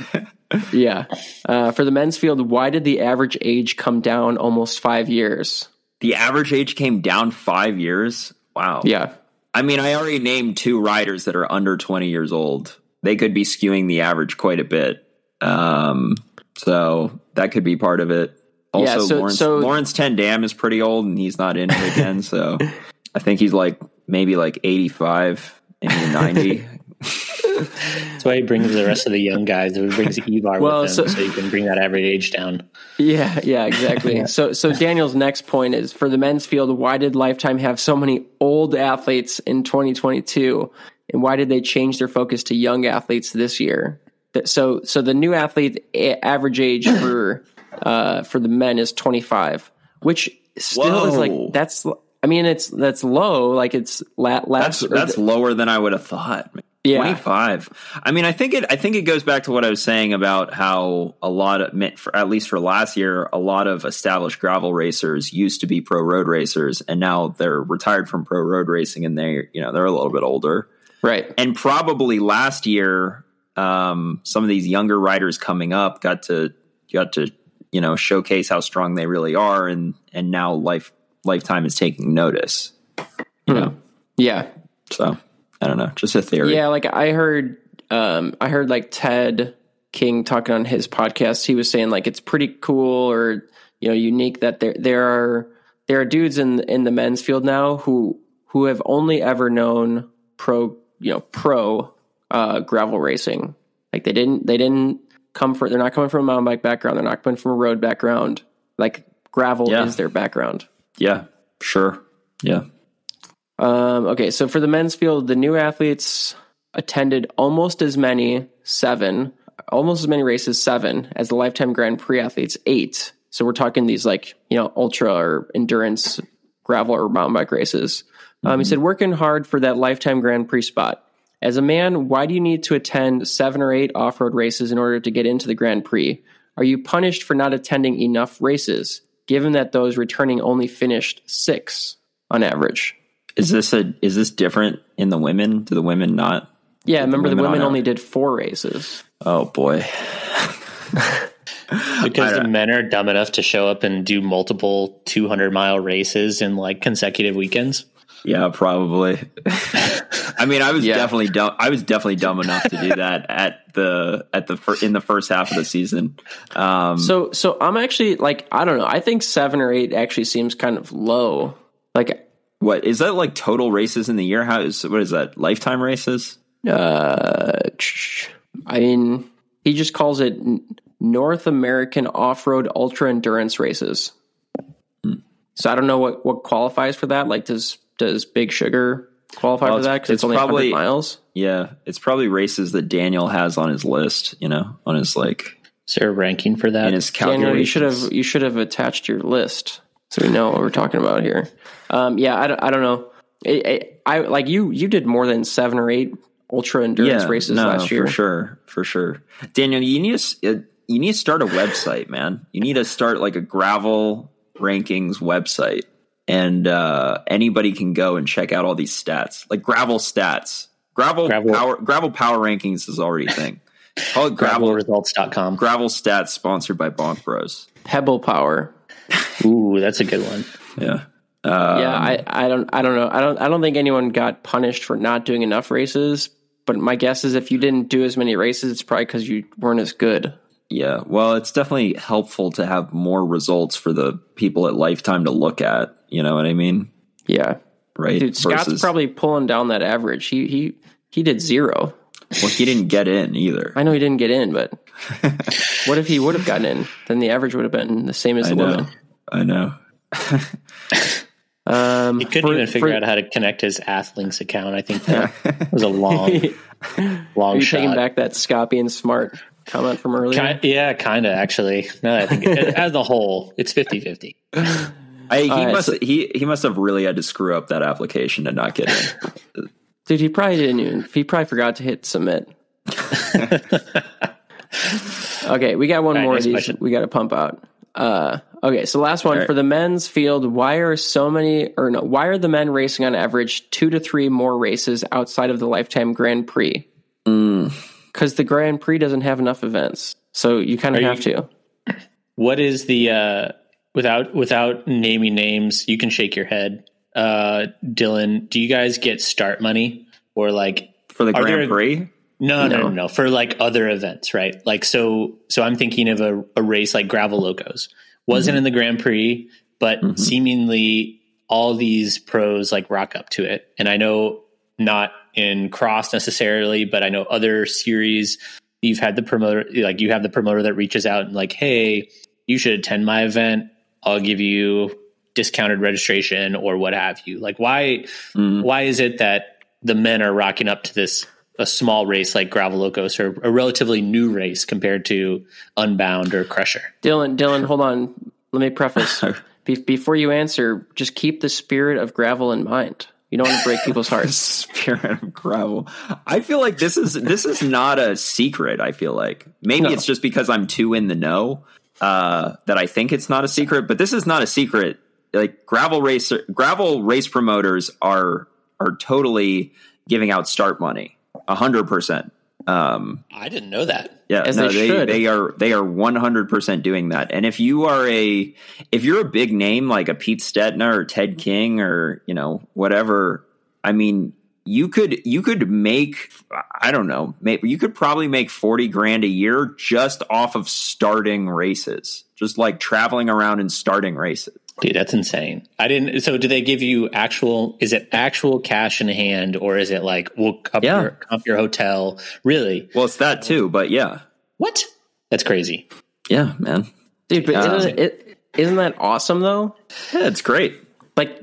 Yeah. Uh, for the men's field, why did the average age come down almost five years? the average age came down five years. Wow. Yeah. I mean, I already named two riders that are under 20 years old. They could be skewing the average quite a bit. Um, so that could be part of it. Also, Yeah, so- Laurens, so- Laurens Ten Dam is pretty old and he's not in it again. so <laughs> I think he's like maybe like 85, maybe 90. That's why he brings the rest of the young guys. He brings <laughs> Ivar Well, with him, so- so, you can bring that average age down. Yeah, yeah, exactly. So, so Daniel's next point is for the men's field. Why did Lifetime have so many old athletes in 2022, and why did they change their focus to young athletes this year? So, so the new athlete average age <coughs> for uh, for the men is 25, which still is like that's. I mean, it's that's low. Like it's la- That's last. that's the- lower than I would have thought. Yeah. 25. I mean, I think it. I think it goes back to what I was saying about how a lot of, for, at least for last year, a lot of established gravel racers used to be pro road racers, and now they're retired from pro road racing, and they, you know, they're a little bit older, Right. and probably last year, um, some of these younger riders coming up got to got to you know showcase how strong they really are, and and now life lifetime is taking notice. You know, Yeah. so I don't know, just a theory. Yeah, like I heard um I heard like Ted King talking on his podcast, he was saying like it's pretty cool or you know unique that there there are there are dudes in in the men's field now who who have only ever known pro you know pro uh gravel racing. Like they didn't they didn't come from they're not coming from a mountain bike background, they're not coming from a road background. Like gravel Yeah. is their background. yeah, sure, yeah. Um, okay, so for the men's field, the new athletes attended almost as many, seven, almost as many races, seven, as the lifetime Grand Prix athletes, eight. So we're talking these like, you know, ultra or endurance gravel or mountain bike races. Um, he said, working hard for that lifetime Grand Prix spot. As a man, why do you need to attend seven or eight off road races in order to get into the Grand Prix? Are you punished for not attending enough races, given that those returning only finished six on average? Is this a is this different in the women? Do the women not? Yeah, remember the women women on only did four races. Oh boy, <laughs> because the men are dumb enough to show up and do multiple 200 mile races in like consecutive weekends. yeah, probably. <laughs> I mean, I was Yeah. definitely dumb. I was definitely dumb enough to do <laughs> that at the at the fir- in the first half of the season. Um, So, so I'm actually like, I don't know. I think seven or eight actually seems kind of low. Like, what is that like total races in the year? How is what is that lifetime races? uh, I mean, he just calls it North American Off-Road Ultra Endurance Races. So I don't know what what qualifies for that. Like, does does Big Sugar qualify Well, for that? Because it's, it's only probably- miles. Yeah, it's probably races that Daniel has on his list. You know, on his like Is there a ranking for that? in his calculations. Daniel, you should have you should have attached your list so we know what we're talking about here. Um, yeah, I, don't- I don't know. It, it, I like you. You did more than seven or eight ultra endurance races no, last year. for sure, for sure. Daniel, you need to uh, you need to start a website, man. You need to start like a gravel rankings website, and uh, anybody can go and check out all these stats, like gravel stats. Gravel, Gravel- power gravel power rankings is already a thing. Call it gravel Gravelresults.com. gravel stats, sponsored by Bonk Bros. Pebble Power. Ooh, that's a good one. Yeah. Um, yeah, I, I don't I don't know. I don't I don't think anyone got punished for not doing enough races. But my guess is if you didn't do as many races, it's probably because you weren't as good. Yeah, well, it's definitely helpful to have more results for the people at Lifetime to look at. You know what I mean? Yeah, Right? dude. Scott's Versus- probably pulling down that average. He he he did zero. well, he didn't get in either. I know he didn't get in, but what if he would have gotten in? Then the average would have been the same as I the know. women. I know. <laughs> Um, He couldn't for- even figure for- out how to connect his Athlinks account. I think that <laughs> was a long, Are long you shot. taking back that Scott being smart comment from earlier? Ki- yeah, kind of actually. No, I think <laughs> as a whole, it's 50 50. I, he right, must so- he he must have really had to screw up that application to not get in. <laughs> Dude, he probably didn't even. He probably forgot to hit submit. <laughs> okay, we got one right, more next of these. question. We got to pump out. Uh, okay, so last one right. for the men's field. Why are so many, or no? Why are the men racing on average two to three more races outside of the lifetime Grand Prix? Mm. Because the Grand Prix doesn't have enough events, so you kind of have you- to. What is the uh, without without naming names? You can shake your head, uh, Dylan. Do you guys get start money or like For the Grand there- Prix? no, no, No. no, for like other events, right? Like so, so I'm thinking of a, a race like Gravel Locos wasn't in the Grand Prix, but Mhm. seemingly all these pros like rock up to it. And I know not in cross necessarily, but I know other series. You've had the promoter, like you have the promoter that reaches out and like, hey, you should attend my event. I'll give you discounted registration or what have you. Like, why? Mm. Why is it that the men are rocking up to this a small race like Gravel Locos or a relatively new race compared to Unbound or Crusher? Dylan, Dylan, hold on. Let me preface. <laughs> Be- before you answer, just keep the spirit of gravel in mind. You don't want to break people's <laughs> hearts. Spirit of gravel. I feel like this is this is not a secret. I feel like maybe No. it's just because I'm too in the know uh, that I think it's not a secret. But this is not a secret. Like gravel race gravel race promoters are are totally giving out start money, a hundred percent. Um, I didn't know that. yeah, As no, they they they are they are one hundred percent doing that. And if you are a if you're a big name like a Pete Stetina or Ted King or you know whatever, I mean, you could you could make I don't know, maybe you could probably make forty grand a year just off of starting races, just like traveling around and starting races. Dude, that's insane. I didn't. So, do they give you actual? Is it actual cash in hand, or is it like we'll comp, Yeah. your, comp your hotel? Really? Well, it's that too, but yeah, What? That's crazy. yeah, man, Dude, but Uh, isn't, it, isn't that awesome though? yeah, it's great. Like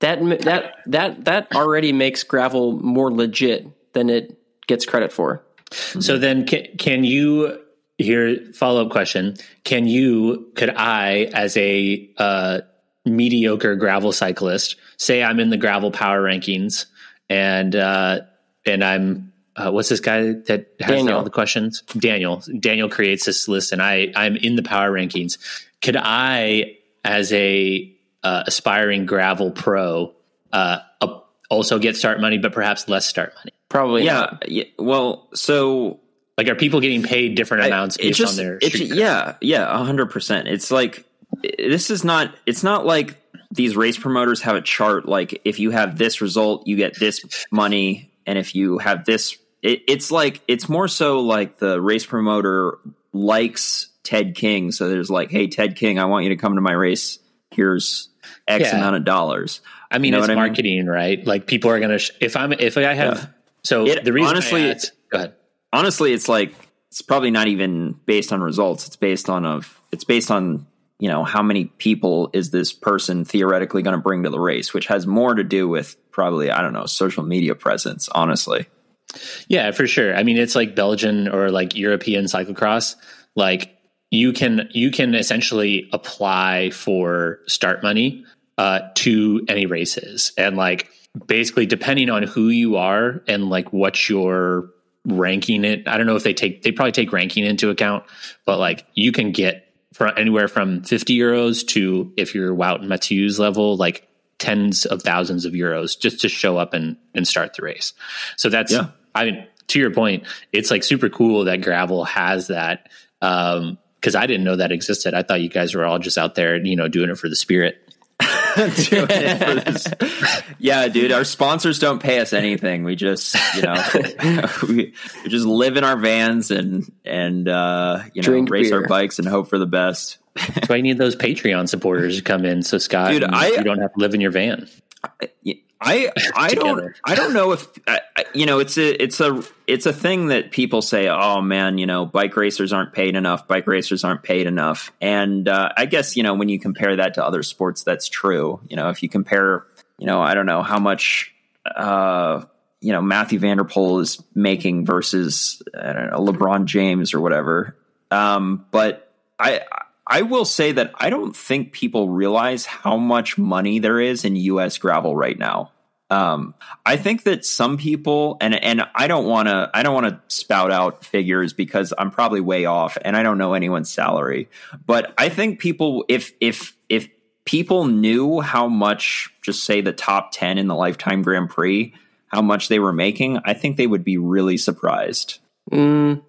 that that that that already makes gravel more legit than it gets credit for. So then, can, can you? Here, follow up question: Can you? Could I, as a uh, mediocre gravel cyclist, say I'm in the gravel power rankings, and uh, and I'm uh, what's this guy that has Daniel. all the questions? Daniel. Daniel creates this list, and I I'm in the power rankings. Could I, as a uh, aspiring gravel pro, uh, also get start money, but perhaps less start money? Probably Yeah, yeah. Well, so Like, are people getting paid different amounts it based just- on their? it's- yeah yeah a hundred percent it's like this is not it's not like these race promoters have a chart like if you have this result you get this money and if you have this it, it's like it's more so like the race promoter likes ted king so there's like hey ted king i want you to come to my race here's x Yeah. amount of dollars I mean, You know it's what I mean? marketing, right? Like people are gonna. Sh- if I'm, if I have, Yeah. so It- the reason honestly, asked, go ahead. honestly it's like it's probably not even based on results it's based on of it's based on you know how many people is this person theoretically going to bring to the race which has more to do with probably i don't know social media presence honestly Yeah, for sure. I mean, it's like Belgian or like European cyclocross. Like you can you can essentially apply for start money uh, to any races, and like basically depending on who you are and like what your ranking it. I don't know if they take they probably take ranking into account, but like you can get from anywhere from fifty euros to if you're Wout and Mathieu's level, like tens of thousands of euros just to show up and and start the race. So that's Yeah. I mean, to your point, it's like super cool that gravel has that. Um, cause I didn't know that existed. I thought you guys were all just out there, you know, doing it for the spirit. <laughs> Doing it for this- <laughs> yeah dude our sponsors don't pay us anything we just you know <laughs> we, we just live in our vans and and uh you know Drink race our bikes and hope for the best That's why you need those Patreon supporters to come in. So Scott, Dude, and I- you don't have to live in your van. I I <laughs> I don't I don't know if I, you know it's a it's a it's a thing that people say oh man you know bike racers aren't paid enough bike racers aren't paid enough. And uh, I guess you know when you compare that to other sports that's true. You know if you compare you know I don't know how much uh, you know Mathieu van der Poel is making versus I don't know LeBron James or whatever. Um, but I I will say that I don't think people realize how much money there is in US gravel right now. Um, I think that some people and and I don't want to I don't want to spout out figures because I'm probably way off and I don't know anyone's salary. But I think people if if if people knew how much just say the top 10 in the lifetime Grand Prix how much they were making, I think they would be really surprised. Mm,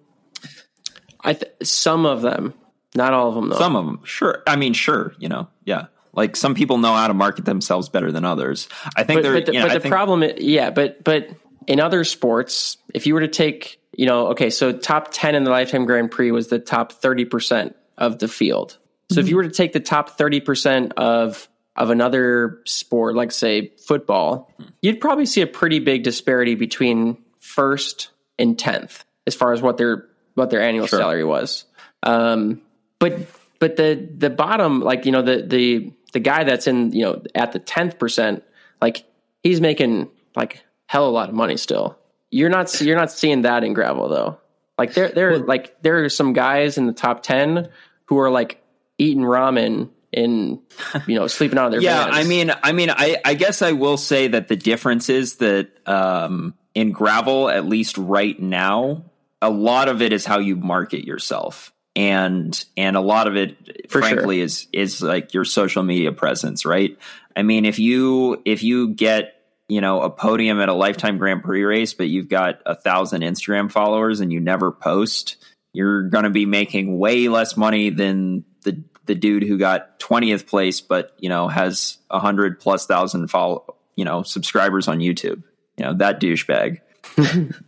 I th- some of them, not all of them though. Some of them, sure. I mean, sure. You know, yeah. Like some people know how to market themselves better than others. I think but, they're. but the, you know, but the think- problem, yeah, but but in other sports, if you were to take, you know, okay, so top ten in the lifetime Grand Prix was the top thirty percent of the field. So Mm-hmm. if you were to take the top thirty percent of of another sport, like say football, you'd probably see a pretty big disparity between first and tenth as far as what their what their annual Sure. salary was. Um, but but the the bottom, like you know, the the the guy that's in you know at the tenth percent, like he's making like hell a lot of money still. You're not you're not seeing that in gravel though. Like there there like there are some guys in the top ten who are like eating ramen in you know sleeping out of their <laughs> yeah vans. i mean i mean i i guess i will say that the difference is that um in gravel at least right now a lot of it is how you market yourself and and a lot of it For frankly sure. is is like your social media presence right? I mean if you if you get you know a podium at a lifetime grand prix race but you've got a thousand instagram followers and you never post you're going to be making way less money than the the dude who got 20th place but you know has a hundred plus thousand follow you know subscribers on youtube. You know that douchebag. <laughs>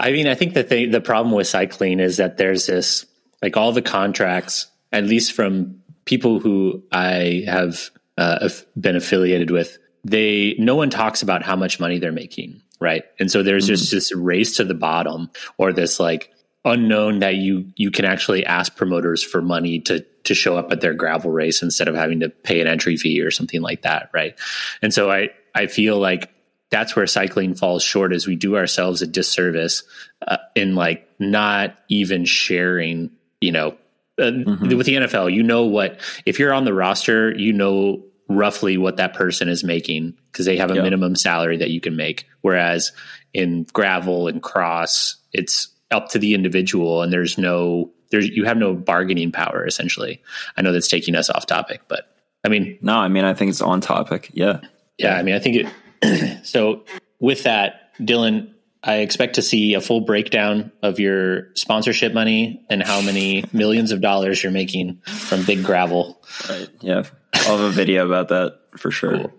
I mean, I think the the problem with cycling is that there's this like all the contracts, at least from people who I have uh, been affiliated with, they no one talks about how much money they're making, right? And so there's just this race to the bottom, or this like unknown that you you can actually ask promoters for money to to show up at their gravel race instead of having to pay an entry fee or something like that, right? And so I I feel like that's where cycling falls short is we do ourselves a disservice uh, in like not even sharing you know uh, with the NFL you know what if you're on the roster you know roughly what that person is making because they have a Yeah. minimum salary that you can make whereas in gravel and cross it's up to the individual and there's no there's you have no bargaining power essentially i know that's taking us off topic but i mean no i mean i think it's on topic yeah yeah, I mean, I think it. <clears throat> so with that, Dylan, I expect to see a full breakdown of your sponsorship money and how many <laughs> millions of dollars you're making from Big Gravel. Right. Yeah. I'll have a video about that for sure.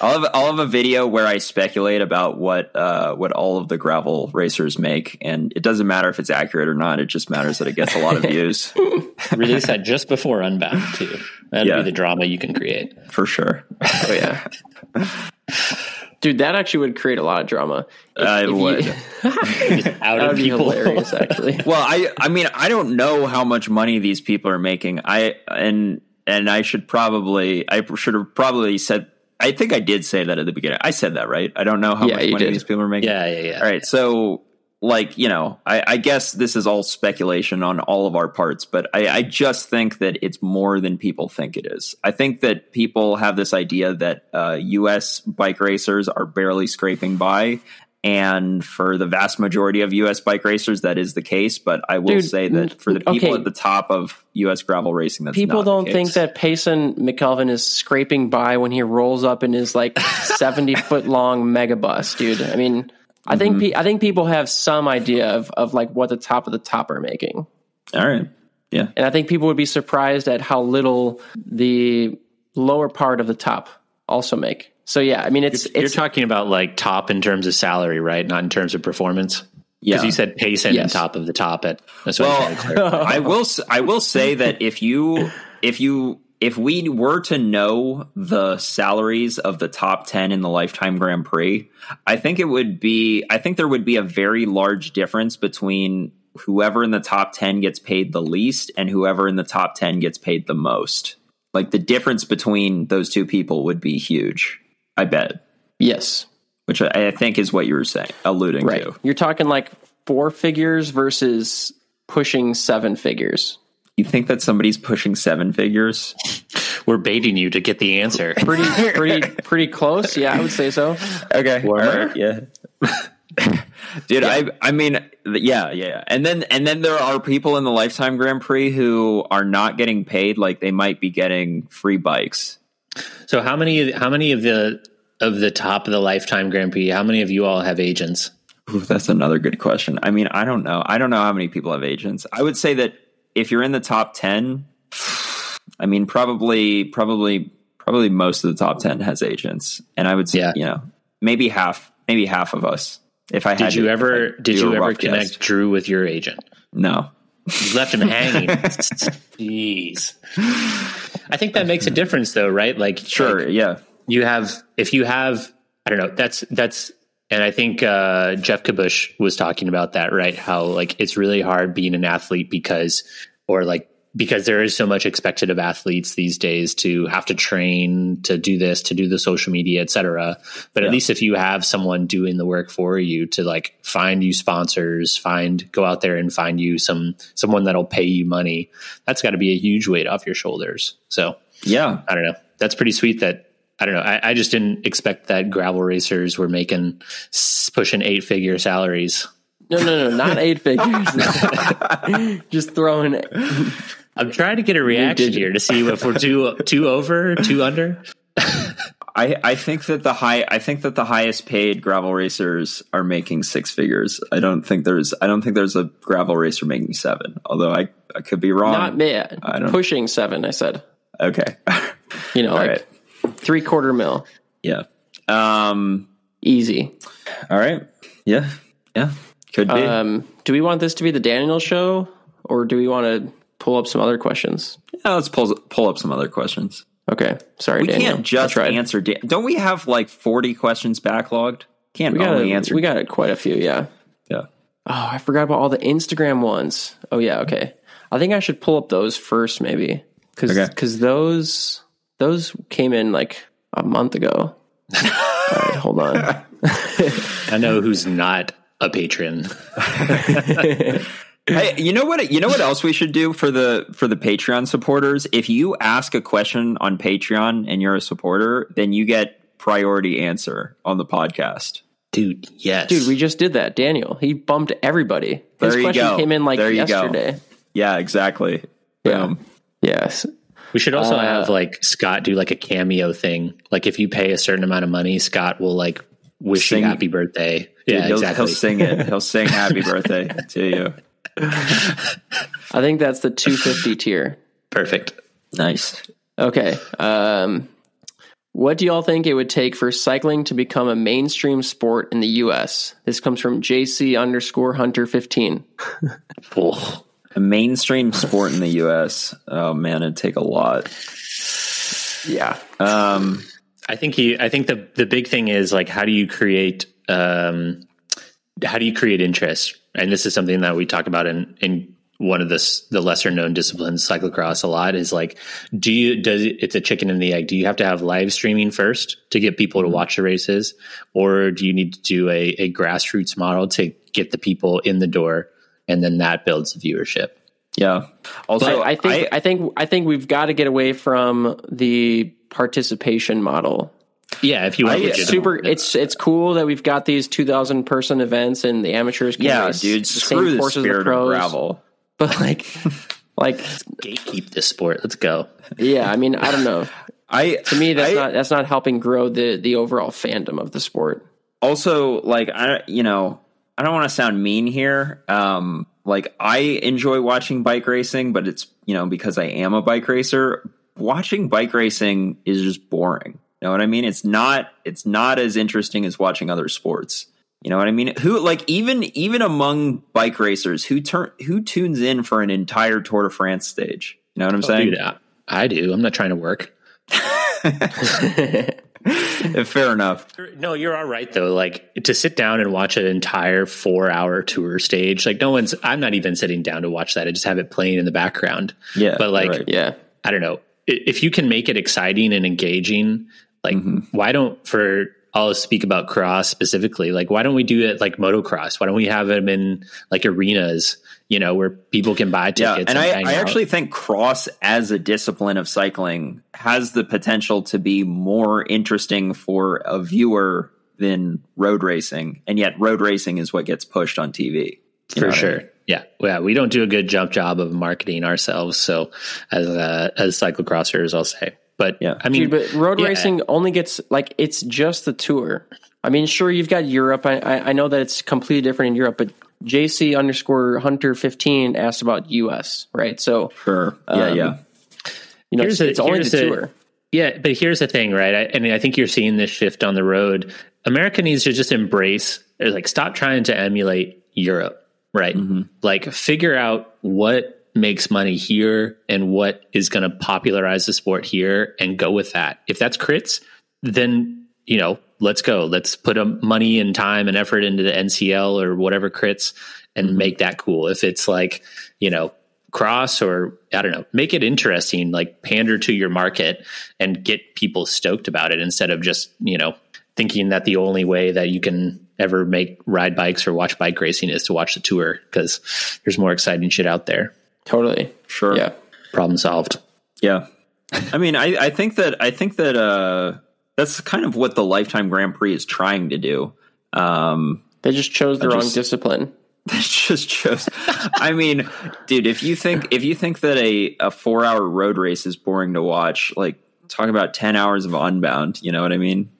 I'll have I'll have a video where I speculate about what uh, what all of the gravel racers make, and it doesn't matter if it's accurate or not. It just matters that it gets a lot of views <laughs> Release that just before Unbound too. That'd Yeah. be the drama you can create. for sure. oh yeah, <laughs> dude, that actually would create a lot of drama. If- uh, I if you- would. <laughs> <laughs> Out that of would be hilarious, actually. <laughs> Well, I I mean I don't know how much money these people are making. I and and I should probably I should have probably said. I think I did say that at the beginning. I said that right. I don't know how Yeah, much money did. these people are making. yeah, yeah, yeah. All right. So, like, you know, I, I guess this is all speculation on all of our parts, but I, I just think that it's more than people think it is. I think that people have this idea that uh, U.S. bike racers are barely scraping by. And for the vast majority of U.S. bike racers, that is the case. But I will Dude, say that for the people okay. at the top of U.S. gravel racing, that's People don't think that Payson McElveen is scraping by when he rolls up in his like <laughs> seventy foot long megabus, dude. I mean, I think Mm-hmm. pe- I think people have some idea of of like what the top of the top are making. All right. Yeah. And I think people would be surprised at how little the lower part of the top also make. So yeah, I mean it's You're it's talking about like top in terms of salary, right? Not in terms of performance. Yeah. Because you said Payson and Yes. top of the top at. That's what I'm to. <laughs> I will. s- I will say that if you, if you, if we were to know the salaries of the top ten in the lifetime Grand Prix, I think it would be. I think there would be a very large difference between whoever in the top ten gets paid the least and whoever in the top ten gets paid the most. Like the difference between those two people would be huge. I bet. yes, Which I, I think is what you were saying, alluding right. to. You're talking like four figures versus pushing seven figures. You think that somebody's pushing seven figures? We're baiting you to get the answer. <laughs> Pretty pretty pretty close. Yeah, I would say so. Okay. Right, Yeah. <laughs> Dude, I I mean, yeah, yeah, yeah. And then and then there are people in the Lifetime Grand Prix who are not getting paid like they might be getting free bikes. So how many how many of the of the top of the lifetime Grand Prix? How many of you all have agents? Ooh, that's another good question. I mean, I don't know. I don't know how many people have agents. I would say that if you're in the top 10, I mean, probably probably probably most of the top 10 has agents. And I would say, Yeah. you know, maybe half maybe half of us. If I had Did you to- ever did you ever connect guess. Drew with your agent? No. You left him hanging. <laughs> Jeez. I think that makes a difference though, right? Like Sure, like, yeah. you have if you have I don't know, that's that's and I think uh, Geoff Kabush was talking about that, right? How like it's really hard being an athlete because or like because there is so much expected of athletes these days to have to train to do this to do the social media etc but Yeah. at least if you have someone doing the work for you to like find you sponsors find go out there and find you some someone that'll pay you money that's got to be a huge weight off your shoulders so Yeah. i don't know that's pretty sweet that I don't know. I, I just didn't expect that gravel racers were making pushing eight figure salaries. No, no, no, not <laughs> eight figures. <laughs> Just throwing it. I'm trying to get a reaction here to see if we're two two over, two under. <laughs> I, I think that the high I think that the highest paid gravel racers are making six figures. I don't think there's I don't think there's a gravel racer making seven. Although I, I could be wrong. Not me. I don't- Pushing seven, I said. okay. You know, All like right. Three quarter mil. Yeah. Um Easy. all right. Yeah. Yeah. Could be. Um, do we want this to be the Daniel show or do we want to pull up some other questions? yeah, let's pull pull up some other questions. Okay. Sorry, We Daniel. can't just answer don't we have like 40 questions backlogged? Can't We got, only answer we got quite a few, yeah. yeah. Oh, I forgot about all the Instagram ones. Oh yeah, okay. I think I should pull up those first, maybe, because Okay. those those came in like a month ago. <laughs> all right, hold on. I know who's not a patron. <laughs> Hey, you know what? You know what else we should do for the for the Patreon supporters? If you ask a question on Patreon and you're a supporter, then you get priority answer on the podcast. Dude, yes. Dude, we just did that. Daniel, he bumped everybody. His There you question go. came in like There you go. yesterday. Yeah, exactly. Yeah. Boom. Yes. We should also Uh, have like Scott do like a cameo thing. Like if you pay a certain amount of money, Scott will like wish Sing- you happy birthday. Dude, yeah, he'll, exactly. he'll sing it. <laughs> He'll sing "Happy Birthday" to you. I think that's the 250 tier. Perfect. Nice. Okay. Um, what do y'all think it would take for cycling to become a mainstream sport in the U.S.? This comes from JC underscore Hunter 15. Oh, A mainstream sport in the U.S. Oh man, it'd take a lot. Yeah. Um, I think he. I think the the big thing is like how do you create um, how do you create interest? And this is something that we talk about in in one of the the lesser known disciplines, cyclocross, a lot. Is like, do you does it's a chicken and the egg? Do you have to have live streaming first to get people to watch the races, or do you need to do a, a grassroots model to get the people in the door, and then that builds the viewership? yeah. Also, But I think I, think I think we've got to get away from the participation model. Yeah, if you want I- Super. It's it's cool that we've got these 2,000 person events and the amateurs. Can yeah, race dude. the Screw the courses as spirit of pros, gravel. <laughs> But like, like, gatekeep this sport. Let's go. yeah. I mean, I don't know. <laughs> I To me, that's I- not that's not helping grow the the overall fandom of the sport. also like I you know I don't want to sound mean here. Um, like I enjoy watching bike racing, but it's you know because I am a bike racer. Watching bike racing is just boring. You know what I mean? It's not. It's not as interesting as watching other sports. You know what I mean? Who like even even among bike racers who turn who tunes in for an entire Tour de France stage? You know what I'm saying? Dude, I, I do. I'm not trying to work. <laughs> <laughs> <laughs> <laughs> Fair enough. No, you're all right though. Like to sit down and watch an entire four hour tour stage, like no one's. I'm not even sitting down to watch that. I just have it playing in the background. Yeah, but like right. Yeah. I don't know if you can make it exciting and engaging. Like mm-hmm. why don't for I'll speak about cross specifically. Like why don't we do it like motocross? Why don't we have them in like arenas? You know where people can buy tickets? Yeah, tickets. and I, I actually think cross as a discipline of cycling has the potential to be more interesting for a viewer than road racing, and yet road racing is what gets pushed on TV. For what I sure. mean? Yeah, yeah, we don't do a good jump job of marketing ourselves. So as uh, as cyclocrossers, I'll say, but Yeah. I mean, Dude, but road yeah. racing only gets like it's just the tour. I mean, sure, you've got Europe. I, I, I know that it's completely different in Europe, but JC underscore Hunter fifteen asked about US, right? So Sure. Yeah, Um, yeah. you know, Here's it's, a- only the a- tour. Yeah, but here's the thing, right? I, and I think you're seeing this shift on the road. America needs to just embrace, like, stop trying to emulate Europe, right? Like, figure out what makes money here and what is going to popularize the sport here, and go with that. If that's crits, then you know, let's go. Let's put um, money and time and effort into the NCL or whatever crits, and make that cool. If it's like, you know, cross or I don't know, make it interesting, like pander to your market and get people stoked about it instead of just, you know, thinking that the only way that you can ever make ride bikes or watch bike racing is to watch the tour because there's more exciting shit out there. Totally. Sure. Yeah. Problem solved. Yeah. <laughs> I mean, I, I think that I think that uh, that's kind of what the Lifetime Grand Prix is trying to do. Um, They just chose the I wrong just- discipline. <laughs> They just chose. I mean, dude, if you think if you think that a a four hour road race is boring to watch, like talk about ten hours of Unbound. You know what I mean?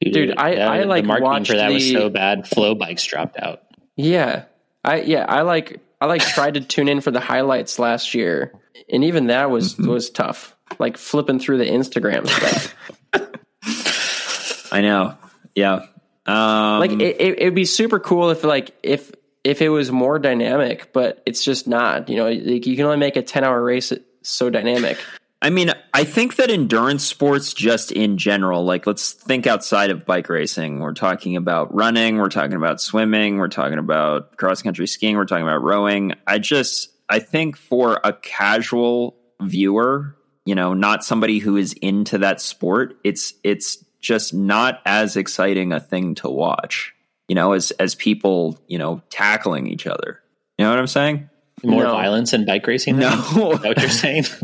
Dude, I- I, like, the marketing for that was so bad. FloBikes dropped out. Yeah. I yeah, I like I like tried to tune in for the highlights last year. And even that was was tough. Like flipping through the Instagram stuff. <laughs> I know. Yeah. Um, like it, it it'd be super cool if like if if it was more dynamic, but it's just not. You know, like you can only make a ten hour race so dynamic. I mean, I think that endurance sports, just in general, like let's think outside of bike racing. We're talking about running, we're talking about swimming, we're talking about cross country skiing, we're talking about rowing. I just, I think for a casual viewer, you know, not somebody who is into that sport, it's, it's just not as exciting a thing to watch, you know, as, as people, you know, tackling each other. You know what I'm saying? More No. violence in bike racing? No. then? Is that what you're saying? <laughs>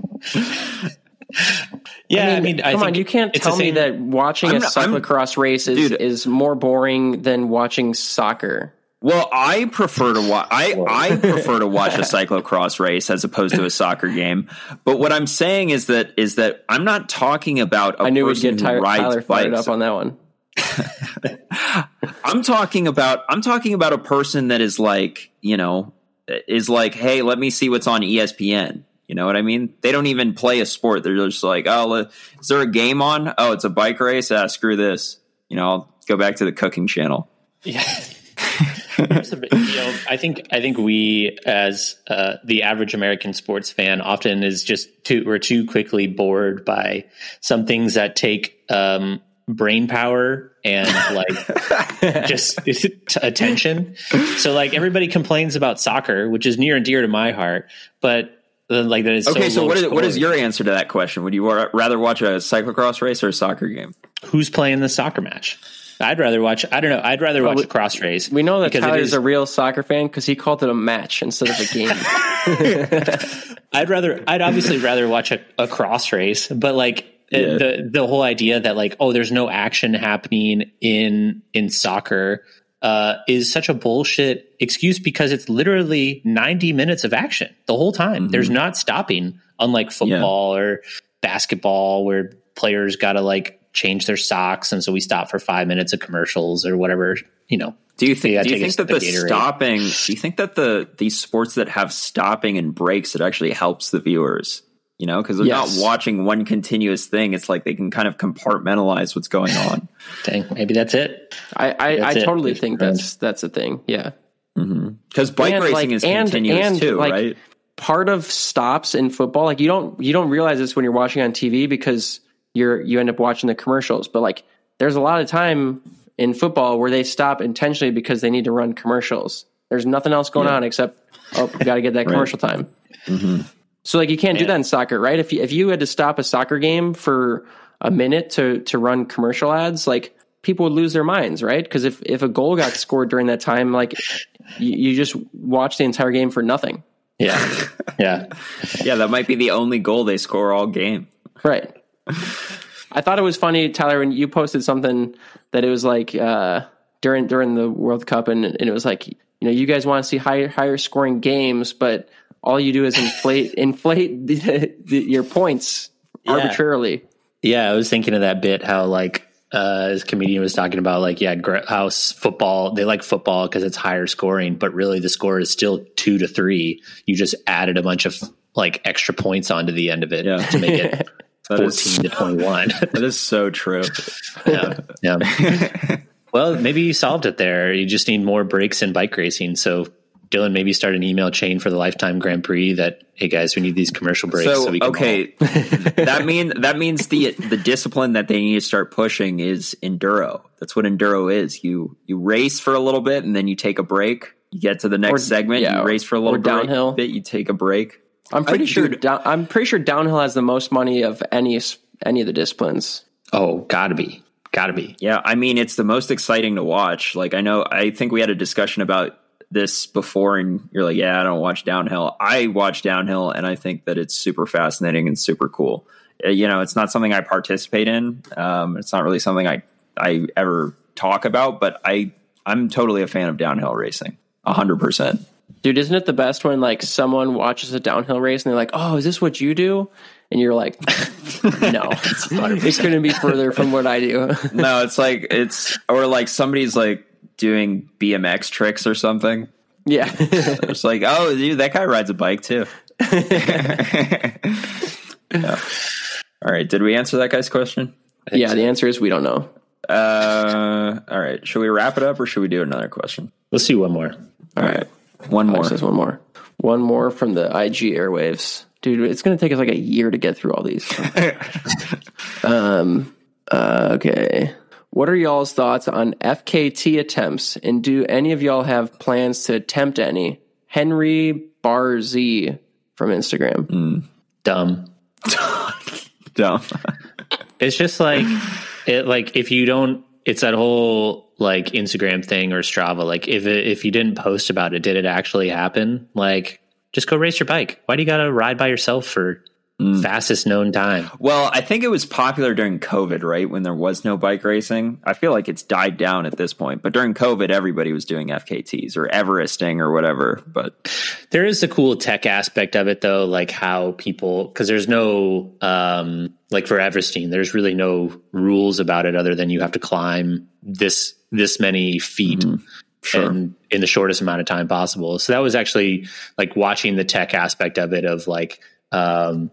yeah, I mean, I, come think on, you can't tell me that watching I'm a not- I'm- cyclocross race is, Dude. is more boring than watching soccer. Well, I prefer to watch. I I prefer to watch a <laughs> cyclocross race as opposed to a soccer game. But what I'm saying is that is that I'm not talking about a I knew we'd get Tyler, rides Tyler fired up on that one. <laughs> I'm talking about I'm talking about a person that is like you know is like, hey, let me see what's on ESPN. You know what I mean? They don't even play a sport. They're just like, oh, is there a game on? Oh, it's a bike race. Ah, screw this. You know, I'll go back to the cooking channel. Yeah. Bit- you know, I think I think we, as uh, the average American sports fan, often is just too we're too quickly bored by some things that take um, brain power and like <laughs> just attention. So like everybody complains about soccer, which is near and dear to my heart, but like that is Okay, so, low what is what is your answer to that question? Would you rather watch a cyclocross race or a soccer game? who's playing the soccer match? I'd rather watch. I don't know. I'd rather watch we- a cross race. We know that because it Tyler's is- a real soccer fan because he called it a match instead of a game. <laughs> <laughs> I'd rather, I'd obviously rather watch a, a cross race, but like uh, Yeah. the the whole idea that like oh, there's no action happening in in soccer uh, is such a bullshit excuse because it's literally 90 minutes of action the whole time. There's not stopping, unlike football or basketball where players got to like change their socks and so we stop for five minutes of commercials or whatever. You know, Do you think? Yeah, do you think that the Gatorade. stopping? Do you think that the these sports that have stopping and breaks it actually helps the viewers? You know, because they're Yes. not watching one continuous thing. It's like they can kind of compartmentalize what's going on. <laughs> dang, maybe that's it. I, I, I it. totally It's think friends. that's that's a thing. Yeah. Mm-hmm. Because bike And, racing like, is and- continuous and, too, like, right? Part of stops in football, like you don't you don't realize this when you're watching on TV because you're you end up watching the commercials. But like there's a lot of time in football where they stop intentionally because they need to run commercials. There's nothing else going on except oh, we got to get that <laughs> commercial time. Mm-hmm. So like you can't do that in soccer, right? If you, if you had to stop a soccer game for a minute to to run commercial ads, like people would lose their minds, right? Because if if a goal got scored during that time, like you, you just watch the entire game for nothing, Yeah, <laughs> yeah. Yeah, that might be the only goal they score all game. right? I thought it was funny, Tyler, when you posted something that it was like uh, during during the World Cup, and, and it was like you know you guys want to see higher higher scoring games, but all you do is inflate <laughs> inflate the, the, your points Yeah. arbitrarily. Yeah, I was thinking of that bit how like uh, this comedian was talking about like yeah, gra- how s- football they like football because it's higher scoring, but really the score is still two to three. You just added a bunch of like extra points onto the end of it Yeah. to make it <laughs> That is, fourteen to twenty one. <laughs> that is so true. yeah, yeah. well, maybe you solved it there. You just need more breaks in bike racing. So. Dylan, maybe start an email chain for the Lifetime Grand Prix that, hey guys, we need these commercial breaks. So, So we can okay, <laughs> that mean that means the the discipline that they need to start pushing is enduro. That's what enduro is. You you race for a little bit and then you take a break. You get to the next Or- segment, yeah, you race for a little or downhill. bit, you take a break. I'm pretty I- sure. dude- Down, I'm pretty sure downhill has the most money of any any of the disciplines. Oh, gotta be, gotta be. Yeah, I mean, it's the most exciting to watch. Like, I know, I think we had a discussion about this before, and you're like, yeah, I don't watch downhill. I watch downhill, and I think that it's super fascinating and super cool. Uh, You know, it's not something I participate in. Um, it's not really something I I ever talk about, but I I'm totally a fan of downhill racing, a hundred percent. Dude, isn't it the best when like someone watches a downhill race and they're like, "Oh, is this what you do?" And you're like, <laughs> "No, <laughs> it's couldn't be further from what I do." No, it's like it's or like somebody's like doing BMX tricks or something. yeah, <laughs> It's like, oh, dude, that guy rides a bike too. <laughs> Yeah. All right. Did we answer that guy's question? yeah. The answer is we don't know. Uh, all right. Should we wrap it up or should we do another question? Let's see one more. All right. One more. Alex has one more. One more from the IG airwaves. Dude, it's going to take us like a year to get through all these. <laughs> um, uh, okay. What are y'all's thoughts on FKT attempts? And do any of y'all have plans to attempt any? Henry Bar Z from Instagram. Hmm. Dumb. <laughs> Dumb. <laughs> It's just like it. Like if you don't, it's that whole like Instagram thing or Strava. Like if it, if you didn't post about it, did it actually happen? Like just go race your bike. Why do you got to ride by yourself for fastest known time? Well, I think it was popular during COVID, right? When there was no bike racing. I feel like it's died down at this point. But during COVID, everybody was doing FKTs or Everesting or whatever. But There is the cool tech aspect of it though, like how people because there's no um like for Everesting, there's really no rules about it other than you have to climb this this many feet Sure. and in the shortest amount of time possible. So that was actually like watching the tech aspect of it of like um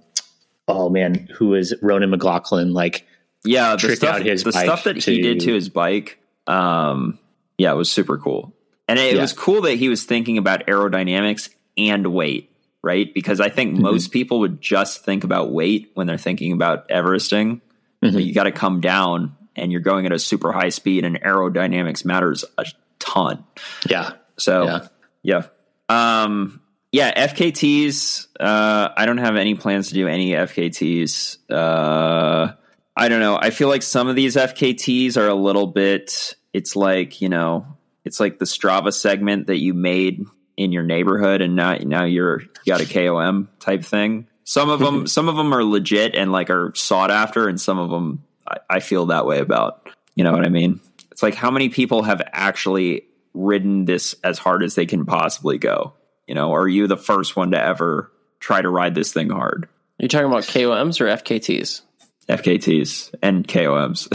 oh man, who is Ronan McLaughlin like yeah, the stuff, the stuff that he did to his bike, um, yeah, it was super cool. And it Yeah. was cool that he was thinking about aerodynamics and weight, right? Because I think Mm-hmm. most people would just think about weight when they're thinking about Everesting. Mm-hmm. You got to come down and you're going at a super high speed, and aerodynamics matters a ton. yeah. So Yeah. yeah. Um yeah, FKTs, uh I don't have any plans to do any FKTs. Uh I don't know. I feel like some of these FKTs are a little bit it's like, you know, it's like the Strava segment that you made in your neighborhood and now now you're you got a KOM type thing. Some of them <laughs> some of them are legit and like are sought after and some of them I, I feel that way about. You know what I mean? It's like how many people have actually ridden this as hard as they can possibly go? You know, are you the first one to ever try to ride this thing hard? Are you talking about KOMs or FKTs? FKTs and KOMs.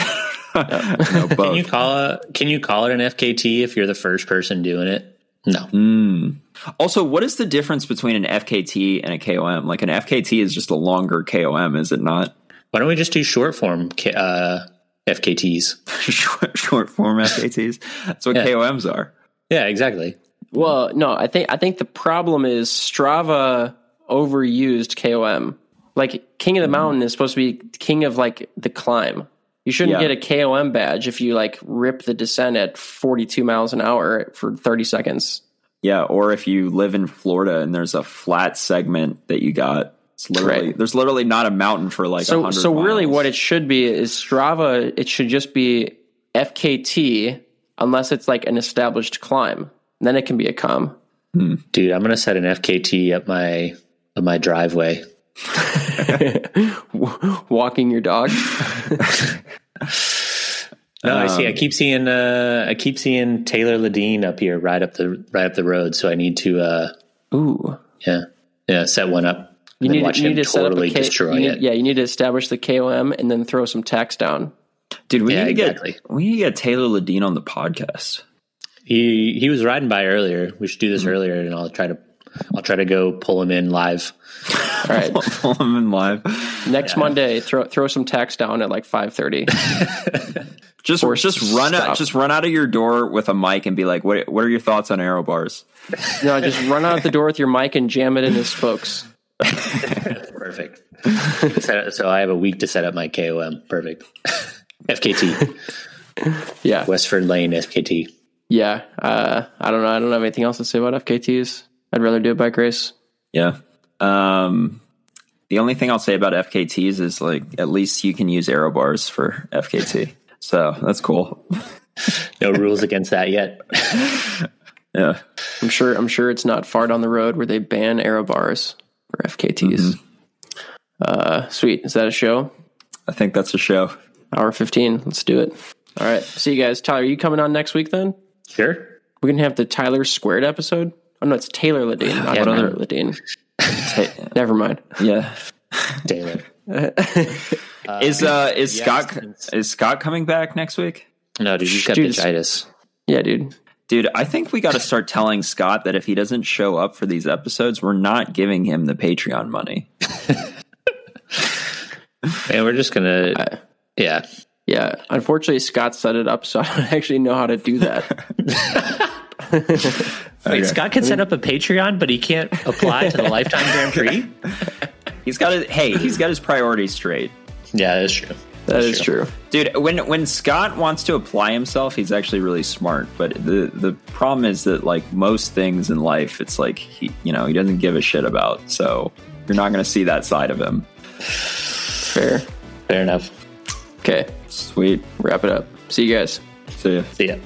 no, both. Can you call it can you call it an FKT if you're the first person doing it? No. Mm. Also, what is the difference between an FKT and a KOM? Like an FKT is just a longer KOM, is it not? Why don't we just do short form K- uh, FKTs? <laughs> short, short form FKTs. That's what Yeah. KOMs are. Yeah, exactly. Well, no, I think I think the problem is Strava overused KOM. Like King of the mm. Mountain is supposed to be king of like the climb. You shouldn't Yeah. get a KOM badge if you like rip the descent at 42 miles an hour for 30 seconds. Yeah, or if you live in Florida and there's a flat segment that you got, it's literally Right. there's literally not a mountain for like So 100 so really what it should be is Strava it should just be FKT unless it's like an established climb. Then it can be a KOM. Dude, I'm gonna set an FKT up my up my driveway. <laughs> Walking your dog. <laughs> No, I see. I keep seeing uh I keep seeing Taylor Lideen up here right up the right up the road. So I need to uh Ooh. yeah. Yeah, set one up. You need, watch you him need to set up totally a K, destroy you need- it. Yeah, you need to establish the KOM and then throw some tax down. Dude, we Yeah, need to exactly. get we need to get Taylor Lideen on the podcast. He he was riding by earlier. We should do Mm-hmm. this earlier and I'll try to I'll try to go pull him in live. <laughs> All right. Pull him in live. Next Monday, throw throw some text down at like five thirty. <laughs> Just Or just run out just run out of your door with a mic and be like, "What what are your thoughts on aero bars?" no, <laughs> just run out the door with your mic and jam it in his spokes. Perfect. Set- so I have a week to set up my KOM. Perfect. FKT. Yeah. Westford Lane FKT. Yeah, uh, I don't know. I don't have anything else to say about FKTs. I'd rather do a bike race. Yeah. Um, the only thing I'll say about FKTs is like at least you can use aero bars for FKT. <laughs> So that's cool. <laughs> No rules against that yet. <laughs> Yeah. I'm sure. I'm sure it's not far down the road where they ban aero bars for FKTs. Uh, sweet. Is that a show? I think that's a show. Hour 15. Let's do it. All right. See you guys. Tyler, are you coming on next week then? Sure. We're going to have the Tyler Squared episode. Oh, no, it's Taylor Lideen, <sighs> not Yeah, Tyler. Lideen. <laughs> Ta- Never mind. yeah. <laughs> Taylor. is uh is yeah, Scott is Scott coming back next week? No, dude, he's got Dude, bitchitis. Yeah, dude. Dude, I think we got to start telling Scott that if he doesn't show up for these episodes, we're not giving him the Patreon money. <laughs> Man, we're just gonna. yeah. Yeah. Unfortunately, Scott set it up, so <laughs> I don't actually know how to do that. <laughs> Wait, Scott can set up a Patreon, but he can't apply to the Lifetime Grand <laughs> Prix. He's got his hey, he's got his priorities straight. Yeah, that's true. That is true. Dude, when when Scott wants to apply himself, he's actually really smart. But the the problem is that like most things in life, it's like he you know he doesn't give a shit about. So you're not going to see that side of him. Fair. Fair enough. Okay. Sweet. Wrap it up. See you guys. See ya. See ya.